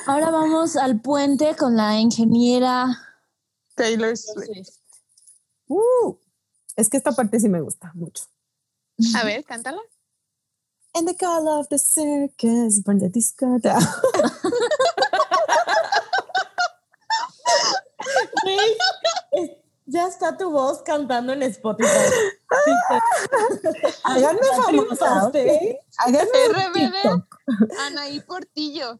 Ahora vamos al puente con la ingeniera. Taylor Swift. Uh, es que esta parte sí me gusta mucho. A ver, cántala. And the call of the circus, burn the disco down. Güey, ya está tu voz cantando en Spotify. Háganme famosa, ¿ok? Háganme RBD. Anaí Portillo.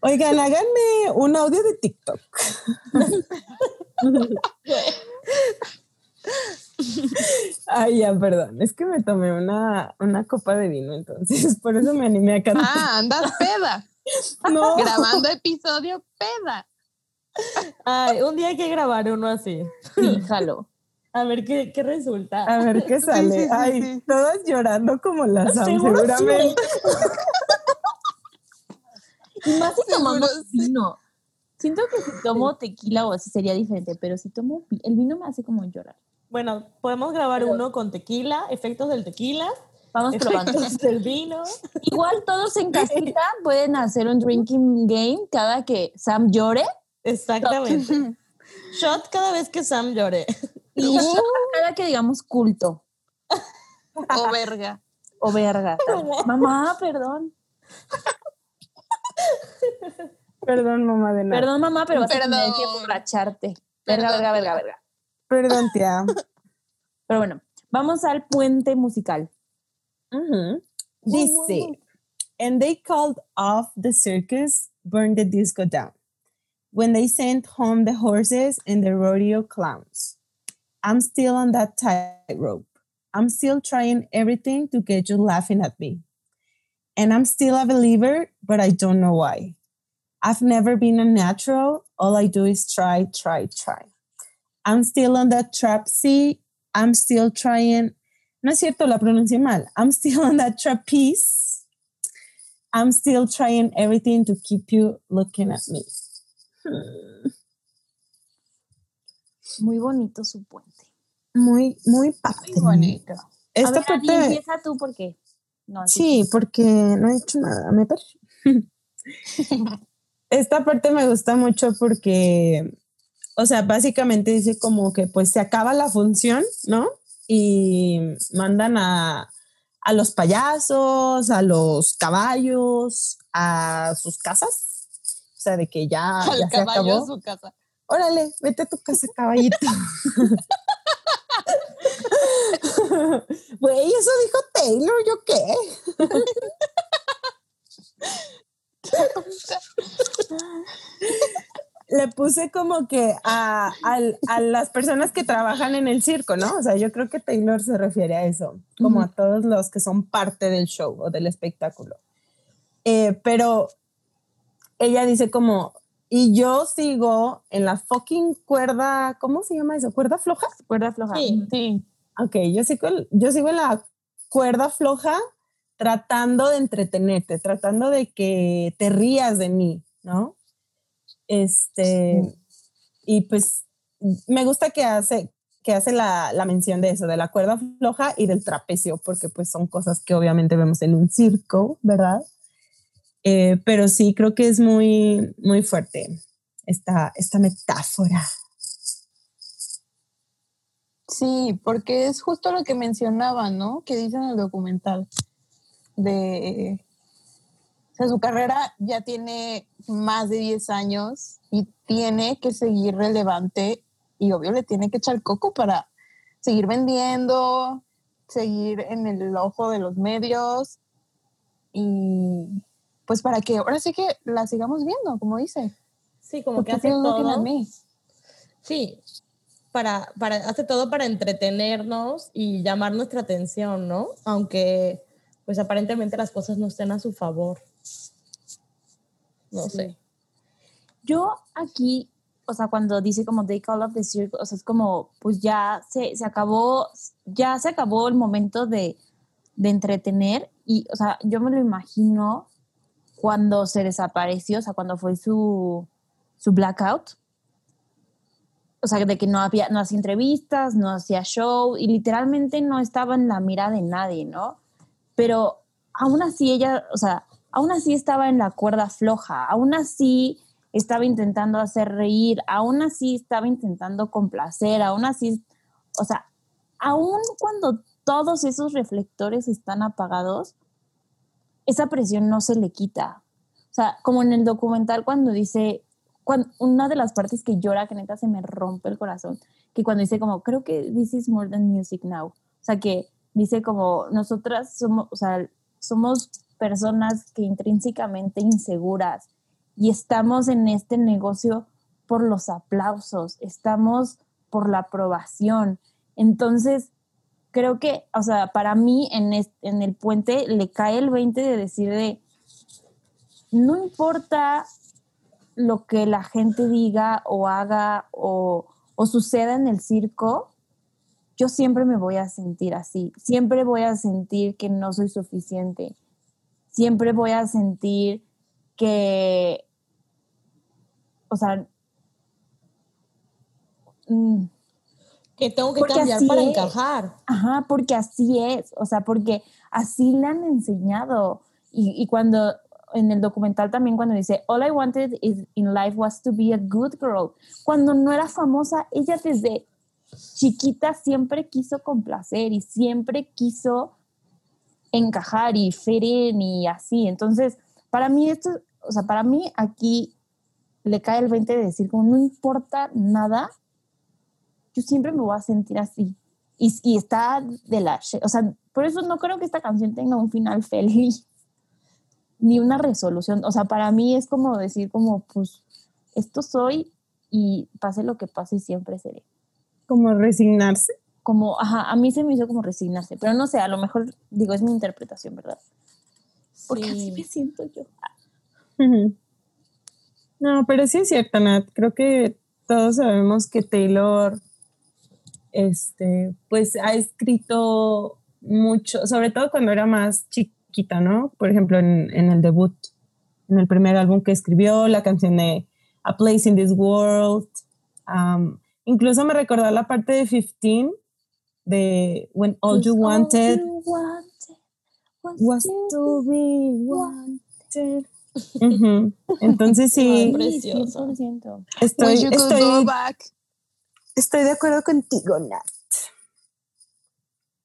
Oigan, háganme un audio de TikTok. Ay, ya, perdón. Es que me tomé una, una copa de vino, entonces por eso me animé a cantar. Ah, andas peda. no, Grabando episodio peda. Ay, un día hay que grabar uno así. Fíjalo. A ver qué, qué resulta. a ver qué sale. sí, sí, Ay, sí. todas llorando como las Sam, sí. seguramente. Y más si Seguro tomamos sí. vino. Siento que si tomo tequila o así sería diferente, pero si tomo el vino me hace como llorar. Bueno, podemos grabar uno con tequila, efectos del tequila, Vamos probando. del vino. Igual todos en casita pueden hacer un drinking game cada que Sam llore Exactamente. Shot cada vez que Sam llore. y shot cada que digamos culto O verga. o verga. Mamá, perdón. Perdón, mamá de nada. Perdón, mamá, pero vas a tener Perdón. que emborracharte. Verga, Perdón, verga, verga, verga. Perdón, tía. Pero bueno, vamos al puente musical. Dice, and they called off the circus, burned the disco down. When they sent home the horses and the rodeo clowns. I'm still on that tightrope. I'm still trying everything to get you laughing at me. And I'm still a believer, but I don't know why. I've never been a natural. All I do is try, try, try. I'm still on that trap sea. I'm still trying no es cierto, la pronuncié mal. I'm still on that trapeze. I'm still trying everything to keep you looking at me. Muy bonito su puente. Muy, muy padre. Muy bonito. A Esta ver, Ani, parte, empieza tú porque. No, así sí, porque no he hecho nada, me. Esta parte me gusta mucho porque, o sea, básicamente dice como que pues se acaba la función, ¿no? Y mandan a, a los payasos, a los caballos, a sus casas. O sea, de que ya, Al ya se acabó. a su casa. Órale, vete a tu casa, caballito. Güey, eso dijo Taylor, ¿yo qué? Le puse como que a, al- a las personas que trabajan en el circo, ¿no? O sea, yo creo que Taylor se refiere a eso, como a todos los que son parte del show o del espectáculo. Eh, pero ella dice como, y yo sigo en la fucking cuerda, ¿cómo se llama eso? ¿Cuerda floja? Cuerda floja. Sí. Sí. Ok, yo sigo, yo sigo en la cuerda floja tratando de entretenerte, tratando de que te rías de mí, ¿no? Este, y pues me gusta que hace, que hace la, la mención de eso, de la cuerda floja y del trapecio, porque pues son cosas que obviamente vemos en un circo, ¿verdad? Eh, pero sí, creo que es muy, muy fuerte esta, esta metáfora. Sí, porque es justo lo que mencionaba, ¿no? Que dice en el documental. De. O sea, su carrera ya tiene más de 10 años y tiene que seguir relevante y obvio le tiene que echar coco para seguir vendiendo, seguir en el ojo de los medios y pues para que ahora sí que la sigamos viendo, como dice. Sí, como ¿Por que hace todo. mí? Sí, para, para, hace todo para entretenernos y llamar nuestra atención, ¿no? Aunque, pues aparentemente las cosas no estén a su favor. No Sí. sé. Yo aquí, o sea, cuando dice como They Call of the Circle, o sea, es como, pues ya se, se acabó, ya se acabó el momento de, de entretener y, o sea, yo me lo imagino cuando se desapareció, o sea, cuando fue su, su blackout. O sea, de que no había, no hacía entrevistas, no hacía show y literalmente no estaba en la mira de nadie, ¿no? Pero aún así ella, o sea, aún así estaba en la cuerda floja, aún así estaba intentando hacer reír, aún así estaba intentando complacer, aún así, o sea, aún cuando todos esos reflectores están apagados, esa presión no se le quita. O sea, como en el documental cuando dice, una de las partes que llora, que neta se me rompe el corazón, que cuando dice como, creo que this is more than music now. O sea, que dice como, nosotras somos, o sea, somos personas que intrínsecamente inseguras y estamos en este negocio por los aplausos, estamos por la aprobación. Entonces, creo que, o sea, para mí en, es- en el puente le cae el 20 de decir de, no importa lo que la gente diga o haga o, o suceda en el circo, yo siempre me voy a sentir así, siempre voy a sentir que no soy suficiente, siempre voy a sentir que, o sea, mm, Que tengo que Porque cambiar para es. encajar. Ajá, porque así es, o sea, porque así le han enseñado. Y, y cuando en el documental también cuando dice, All I wanted is, in life was to be a good girl. Cuando no era famosa, ella desde chiquita siempre quiso complacer y siempre quiso encajar y in y así. Entonces, para mí esto, o sea, para mí aquí le cae el 20 de decir como no importa nada, yo siempre me voy a sentir así. Y, y está de la... O sea, por eso no creo que esta canción tenga un final feliz, ni una resolución. O sea, para mí es como decir como, pues, esto soy y pase lo que pase, siempre seré. Como resignarse. Como, ajá, a mí se me hizo como resignarse, pero no sé, a lo mejor, digo, es mi interpretación, ¿verdad? Porque así Sí. me siento yo. No, pero sí es cierto, Nat. Creo que todos sabemos que Taylor, este, pues ha escrito mucho, sobre todo cuando era más chiquita, ¿no? Por ejemplo, en, en el debut, en el primer álbum que escribió, la canción de A Place in This World. um, incluso me recordó la parte de 15 de When All You Wanted was to be wanted. Entonces Ay, sí. 100%. estoy, Wish you could go estoy, back. Estoy de acuerdo contigo, Nat.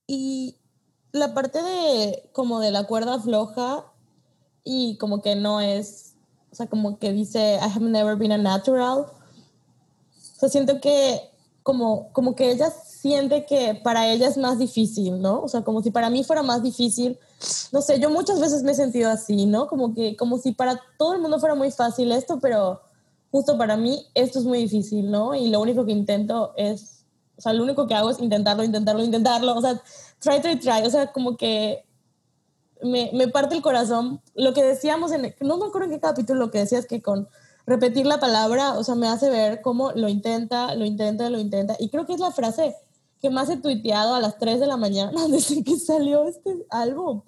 Y la parte de como de la cuerda floja y como que no es, o sea, como que dice, I have never been a natural. O sea, siento que como, como que ella siente que para ella es más difícil, ¿no? O sea, como si para mí fuera más difícil. No sé, yo muchas veces me he sentido así, ¿no? Como que como si para todo el mundo fuera muy fácil esto, pero justo para mí esto es muy difícil, ¿no? Y lo único que intento es, o sea, lo único que hago es intentarlo, intentarlo, intentarlo, o sea, try, try, try, o sea, como que me, me parte el corazón. Lo que decíamos en, no me acuerdo en qué capítulo, lo que decías que con repetir la palabra, o sea, me hace ver cómo lo intenta, lo intenta, lo intenta, y creo que es la frase que más he tuiteado a las 3 de la mañana desde que salió este álbum.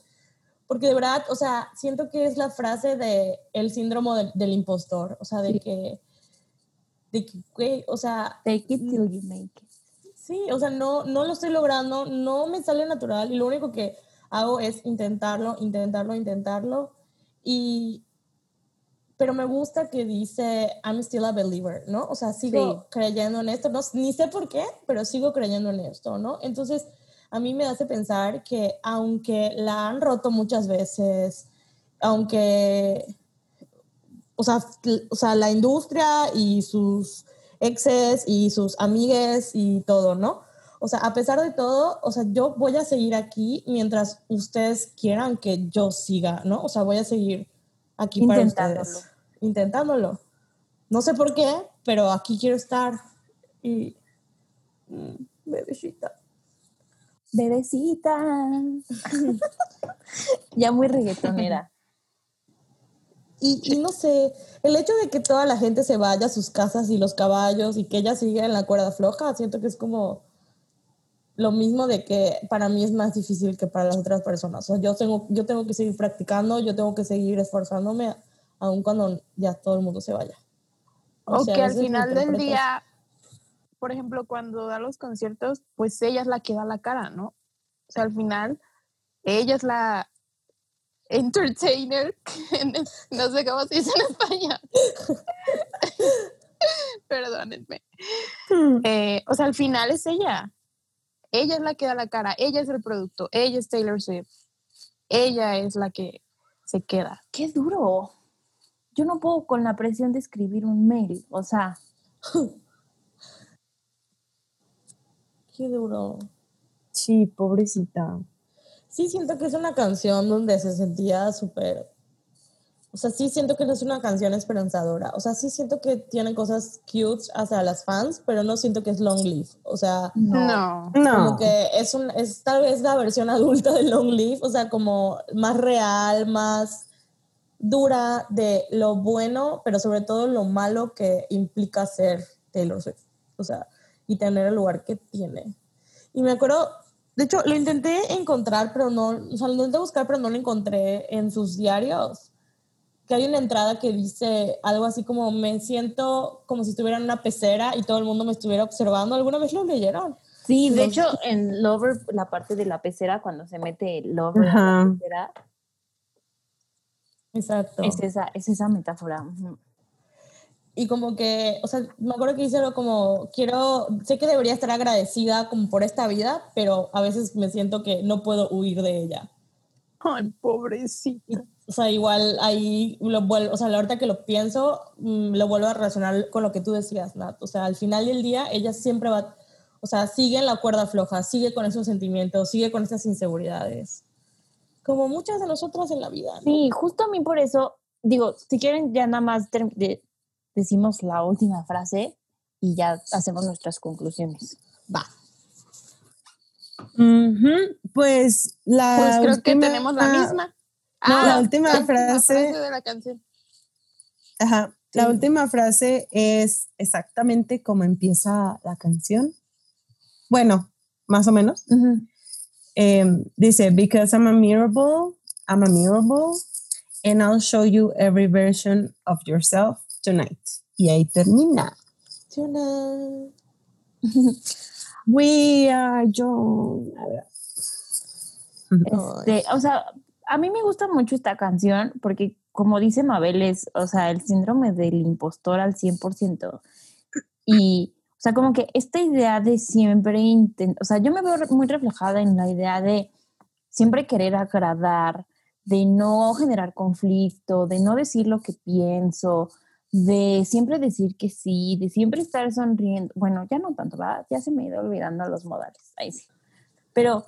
Porque de verdad, o sea, siento que es la frase de el síndrome del, del impostor, o sea, de Sí. que, de que, güey, o sea, Take it till you make it. sí, o sea, no, no lo estoy logrando, no me sale natural y lo único que hago es intentarlo, intentarlo, intentarlo. Y, pero me gusta que dice, I'm still a believer, ¿no? O sea, sigo Sí. creyendo en esto, no, ni sé por qué, pero sigo creyendo en esto, ¿no? Entonces, a mí me hace pensar que aunque la han roto muchas veces, aunque, o sea, o sea, la industria y sus exes y sus amigues y todo, ¿no? O sea, a pesar de todo, o sea, yo voy a seguir aquí mientras ustedes quieran que yo siga, ¿no? O sea, voy a seguir aquí para ustedes. Intentándolo. No sé por qué, pero aquí quiero estar. Y. mm, Bebecita. Bebecita. ya muy reggaetonera. Y, y no sé, el hecho de que toda la gente se vaya a sus casas y los caballos y que ella siga en la cuerda floja, siento que es como lo mismo de que para mí es más difícil que para las otras personas. O sea, yo tengo, yo tengo que seguir practicando, yo tengo que seguir esforzándome, aun cuando ya todo el mundo se vaya. O sea, que al final del día, por ejemplo, cuando da los conciertos, pues ella es la que da la cara, ¿no? O sea, al final, ella es la entertainer, no sé cómo se dice en español. Perdónenme. Eh, o sea, al final es ella. Ella es la que da la cara, ella es el producto, ella es Taylor Swift. Ella es la que se queda. Qué duro. Yo no puedo con la presión de escribir un mail. O sea, Qué duro. Sí, pobrecita. Sí, siento que es una canción donde se sentía súper... O sea, sí siento que no es una canción esperanzadora. O sea, sí siento que tiene cosas cute hacia las fans, pero no siento que es long live. O sea, No. como No. que es, un, es tal vez la versión adulta de long live. O sea, como más real, más dura de lo bueno, pero sobre todo lo malo que implica ser Taylor Swift. O sea, y tener el lugar que tiene. Y me acuerdo, de hecho, lo intenté encontrar, pero no, o sea, lo intenté buscar, pero no lo encontré en sus diarios. Que hay una entrada que dice algo así como, me siento como si estuviera en una pecera y todo el mundo me estuviera observando. ¿Alguna vez lo leyeron? sí, de hecho, en Lover, la parte de la pecera, cuando se mete Lover a Ajá. la pecera, Exacto. es esa, es esa metáfora. Ujú. Y como que, o sea, me acuerdo que dice algo como, quiero, sé que debería estar agradecida como por esta vida, pero a veces me siento que no puedo huir de ella. Ay, pobrecita. O sea, igual ahí lo vuelvo, o sea, ahorita que lo pienso, mm, lo vuelvo a relacionar con lo que tú decías, Nat. O sea, al final del día, ella siempre va, o sea, sigue en la cuerda floja, sigue con esos sentimientos, sigue con esas inseguridades. Como muchas de nosotras en la vida, ¿no? Sí, justo a mí por eso, digo, si quieren ya nada más de- decimos la última frase y ya hacemos nuestras conclusiones. Va. Ujú, Pues la Pues creo que última- tenemos la misma. No, la última frase- de la canción. Ajá. La Sí. última frase es exactamente como empieza la canción. Bueno, más o menos. Em, dice, because I'm admirable, I'm admirable, and I'll show you every version of yourself tonight. Y ahí termina. Tonight. We are young. A ver. Este, o sea, a mí me gusta mucho esta canción porque, como dice Mabel, es, o sea, el síndrome del impostor al 100%. Y, o sea, como que esta idea de siempre, inten- o sea, yo me veo muy reflejada en la idea de siempre querer agradar, de no generar conflicto, de no decir lo que pienso, de siempre decir que sí, de siempre estar sonriendo. Bueno, ya no tanto, ¿verdad? Ya se me ha ido olvidando los modales. Ahí sí. Pero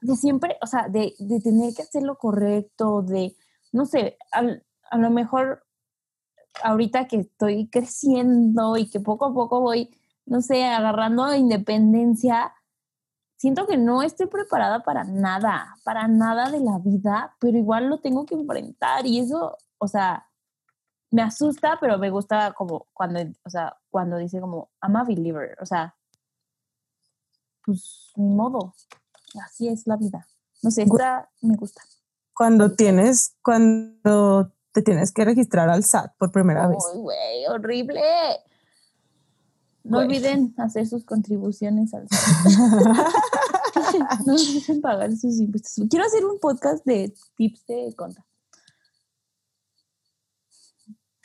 de siempre, o sea, de, de tener que hacer lo correcto, de, no sé, al- a lo mejor ahorita que estoy creciendo y que poco a poco voy, no sé, agarrando independencia, siento que no estoy preparada para nada, para nada de la vida, pero igual lo tengo que enfrentar y eso, o sea, me asusta, pero me gusta como cuando, o sea, cuando dice como, I'm a believer, o sea, pues ni modo, así es la vida. No sé, esta me gusta. Cuando tienes, cuando te tienes que registrar al SAT por primera vez. Uy, güey, horrible. No olviden hacer sus contribuciones al No olviden pagar sus impuestos. Quiero hacer un podcast de tips de conta.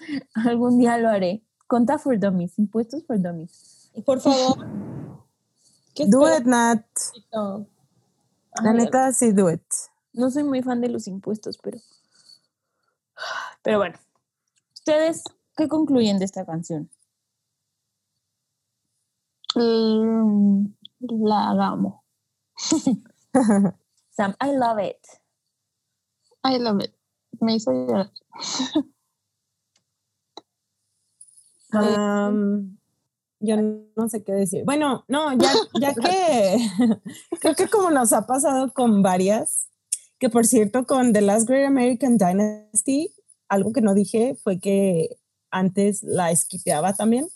Algún día lo haré. Conta for dummies, impuestos for dummies. Por favor. ¿Qué Do it, Nat. La Ay, neta, sí, do it. No soy muy fan de los impuestos, pero. Pero bueno. ¿Ustedes qué concluyen de esta canción? Mm, La amo. Sam, I love it. I love it. Me hizo llorar. Am, yo no sé qué decir. Bueno, no, ya, ya que creo que como nos ha pasado con varias, que por cierto con The Last Great American Dynasty, algo que no dije fue que antes la esquipeaba también.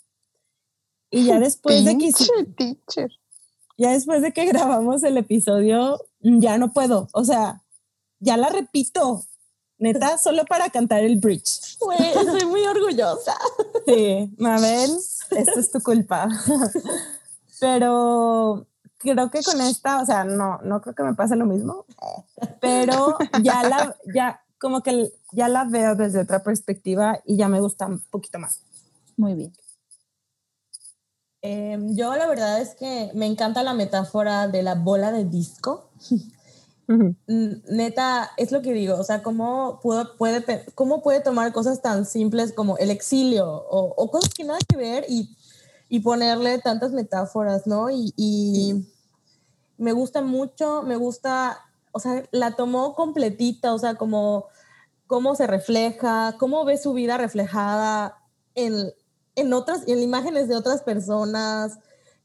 Y ya después de que teacher. ya después de que grabamos el episodio, ya no puedo. O sea, ya la repito. Neta, solo para cantar el bridge. Güey, estoy muy orgullosa. Sí, Mabel, esto es tu culpa. Pero creo que con esta, o sea, no, no creo que me pase lo mismo. Pero ya la, ya como que ya la veo desde otra perspectiva y ya me gusta un poquito más. Muy bien. Em, yo la verdad es que me encanta la metáfora de la bola de disco. Neta, es lo que digo, o sea, ¿cómo, puedo, puede, cómo puede tomar cosas tan simples como el exilio o, o cosas que nada que ver y, y ponerle tantas metáforas, ¿no? Y, y me gusta mucho, me gusta, o sea, la tomó completita, o sea, como cómo se refleja, cómo ve su vida reflejada en, en otras, en imágenes de otras personas.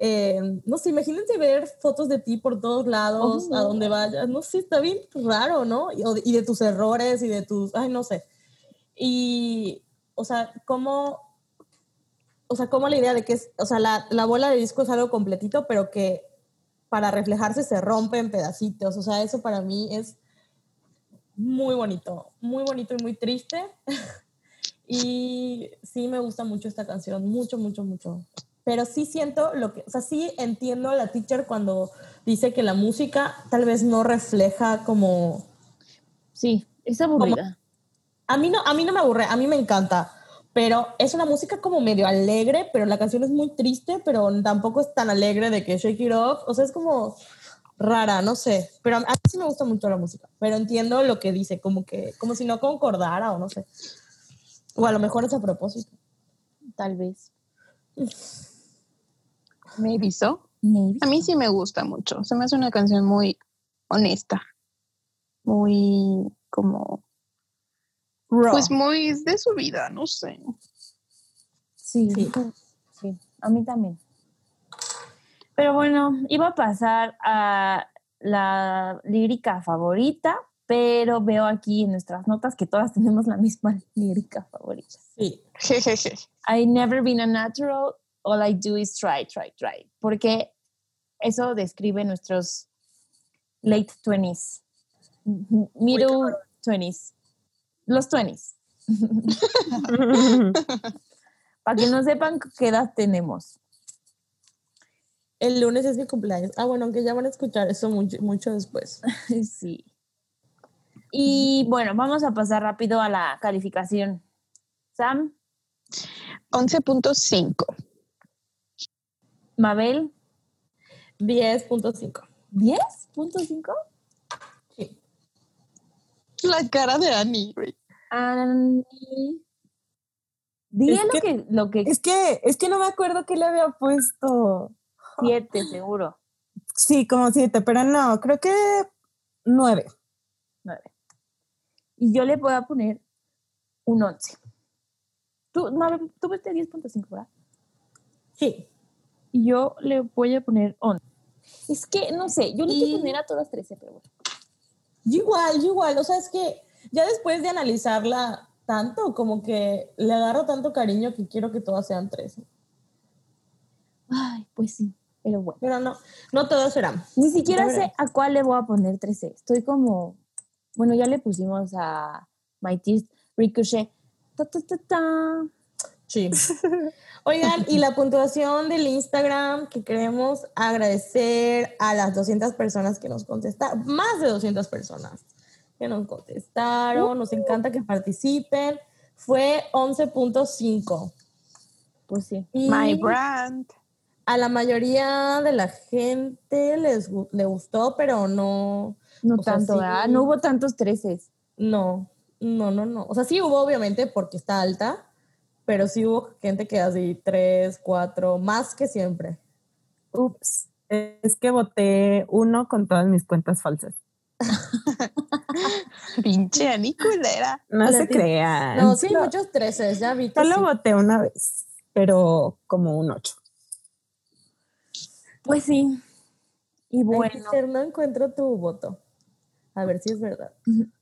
Eh, no sé, imagínense ver fotos de ti por todos lados, Oh, a donde vayas. No sé, está bien raro, ¿no? Y, y de tus errores y de tus, ay, no sé. Y, o sea, cómo, o sea, cómo la idea de que es, o sea, la, la bola de disco es algo completito, pero que para reflejarse se rompe en pedacitos. O sea, eso para mí es muy bonito, muy bonito y muy triste. y sí me gusta mucho esta canción, mucho, mucho, mucho. Pero sí siento lo que, o sea, sí entiendo a la teacher cuando dice que la música tal vez no refleja como Sí, es aburrida. a mí no, a mí no me aburre, a mí me encanta, pero es una música como medio alegre, pero la canción es muy triste, pero tampoco es tan alegre de que Shake It Off, o sea, es como rara, no sé, pero a mí sí me gusta mucho la música, pero entiendo lo que dice, como que, como si no concordara o no sé, o a lo mejor es a propósito. Tal vez. Maybe so. Maybe. A mí sí me gusta mucho. Se me hace una canción muy honesta. Muy como. Pues muy de su vida, no sé. Sí, Sí. sí, a mí también. Pero bueno, iba a pasar a la lírica favorita, pero veo aquí en nuestras notas que todas tenemos la misma lírica favorita. Sí, Jejeje. I never been a natural, all I do is try, try, try. Porque eso describe nuestros late 20s, middle 20s, los 20s. Para que no sepan qué edad tenemos. el lunes es mi cumpleaños. Ah, bueno, aunque ya van a escuchar eso mucho, mucho después. Sí. Y bueno, vamos a pasar rápido a la calificación. Sam, 11.5. Mabel, 10.5. 10.5. Sí. La cara de Annie, güey. Ani. Dile lo que- que, lo que Es que, es que no me acuerdo qué le había puesto. siete, seguro. Sí, como siete, pero no, creo que nueve. Nueve. Y yo le voy a poner un 11. Tú, Mabel, tú viste 10.5, ¿verdad? Sí. Y yo le voy a poner 11. Es que, no sé, yo le quiero poner a todas 13, pero bueno. Igual, igual. O sea, es que ya después de analizarla tanto, como que le agarro tanto cariño que quiero que todas sean tres. Ay, pues sí, pero bueno. Pero no, no todas serán. Ni siquiera sé a cuál le voy a poner 13. Estoy como, bueno, ya le pusimos a My Tears Ricochet. Ta, ta, ta, ta. Sí. Oigan, y la puntuación del Instagram que queremos agradecer a las 200 personas que nos contestaron, más de 200 personas que nos contestaron, nos encanta que participen, fue 11.5. Pues sí. Y My brand. a la mayoría de la gente les le gustó, pero no, No sea, tanto. No hubo tantos 13. no, no, no, no. O sea, sí hubo obviamente porque está alta, pero sí hubo gente que así tres, cuatro, más que siempre. Ups, es que voté uno con todas mis cuentas falsas. Pinche Ani culera. No Le se crean. No, sí, muchos treces, ya vi Solo sí. voté una vez, pero como un ocho. Pues sí. Y bueno, no encuentro tu voto. A ver si es verdad.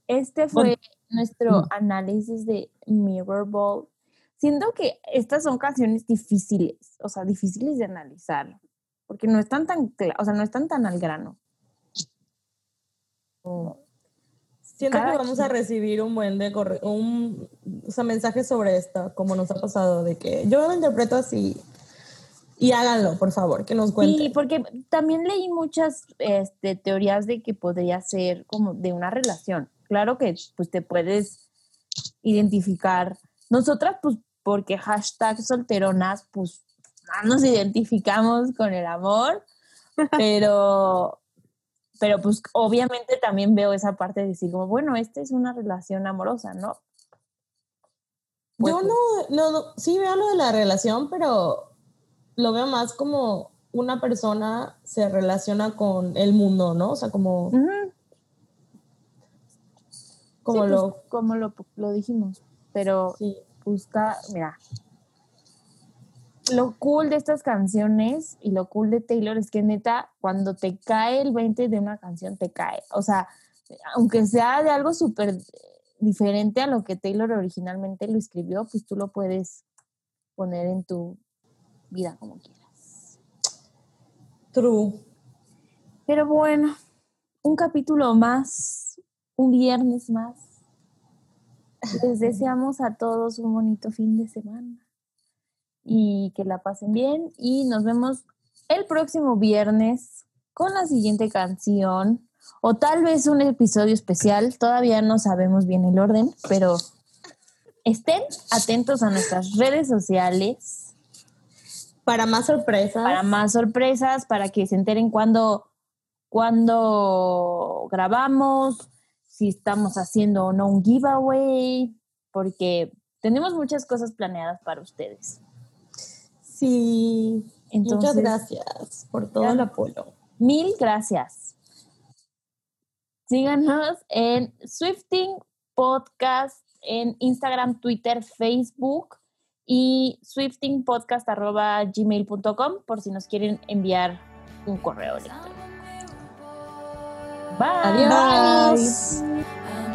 este fue Bueno. nuestro Mm. análisis de Mirror Ball. Siento que estas son canciones difíciles, o sea, difíciles de analizar, porque no están tan, o sea, no están tan al grano. Siento Cada que vamos a recibir un buen de corre- un o sea, mensaje sobre esto, como nos ha pasado, de que yo lo interpreto así. Y háganlo, por favor, que nos cuenten. Sí, porque también leí muchas este, teorías de que podría ser como de una relación. Claro que pues te puedes identificar. Nosotras, pues, porque hashtag solteronas, pues, no nos identificamos con el amor, pero, pero pues obviamente también veo esa parte de decir como, bueno, esta es una relación amorosa, ¿no? Pues, Yo no, no, no- sí veo lo de la relación, pero lo veo más como una persona se relaciona con el mundo, ¿no? O sea, como, como Sí, pues, lo... como lo, lo dijimos, pero sí. Busca, mira, lo cool de estas canciones y lo cool de Taylor es que neta, cuando te cae el 20 de una canción, te cae. O sea, aunque sea de algo súper diferente a lo que Taylor originalmente lo escribió, pues tú lo puedes poner en tu vida como quieras. True. Pero bueno, un capítulo más, un viernes más. Les deseamos a todos un bonito fin de semana y que la pasen bien y nos vemos el próximo viernes con la siguiente canción o tal vez un episodio especial, todavía no sabemos bien el orden, pero estén atentos a nuestras redes sociales Para más sorpresas. para más sorpresas, para que se enteren cuando, cuando grabamos, si estamos haciendo o no un giveaway, porque tenemos muchas cosas planeadas para ustedes. Sí. Entonces, Muchas gracias por todo el apoyo. Mil gracias. Síganos en Swifting Podcast en Instagram, Twitter, Facebook y swiftingpodcast.gmail.com por si nos quieren enviar un correo electrónico. Bye. Adiós. I'm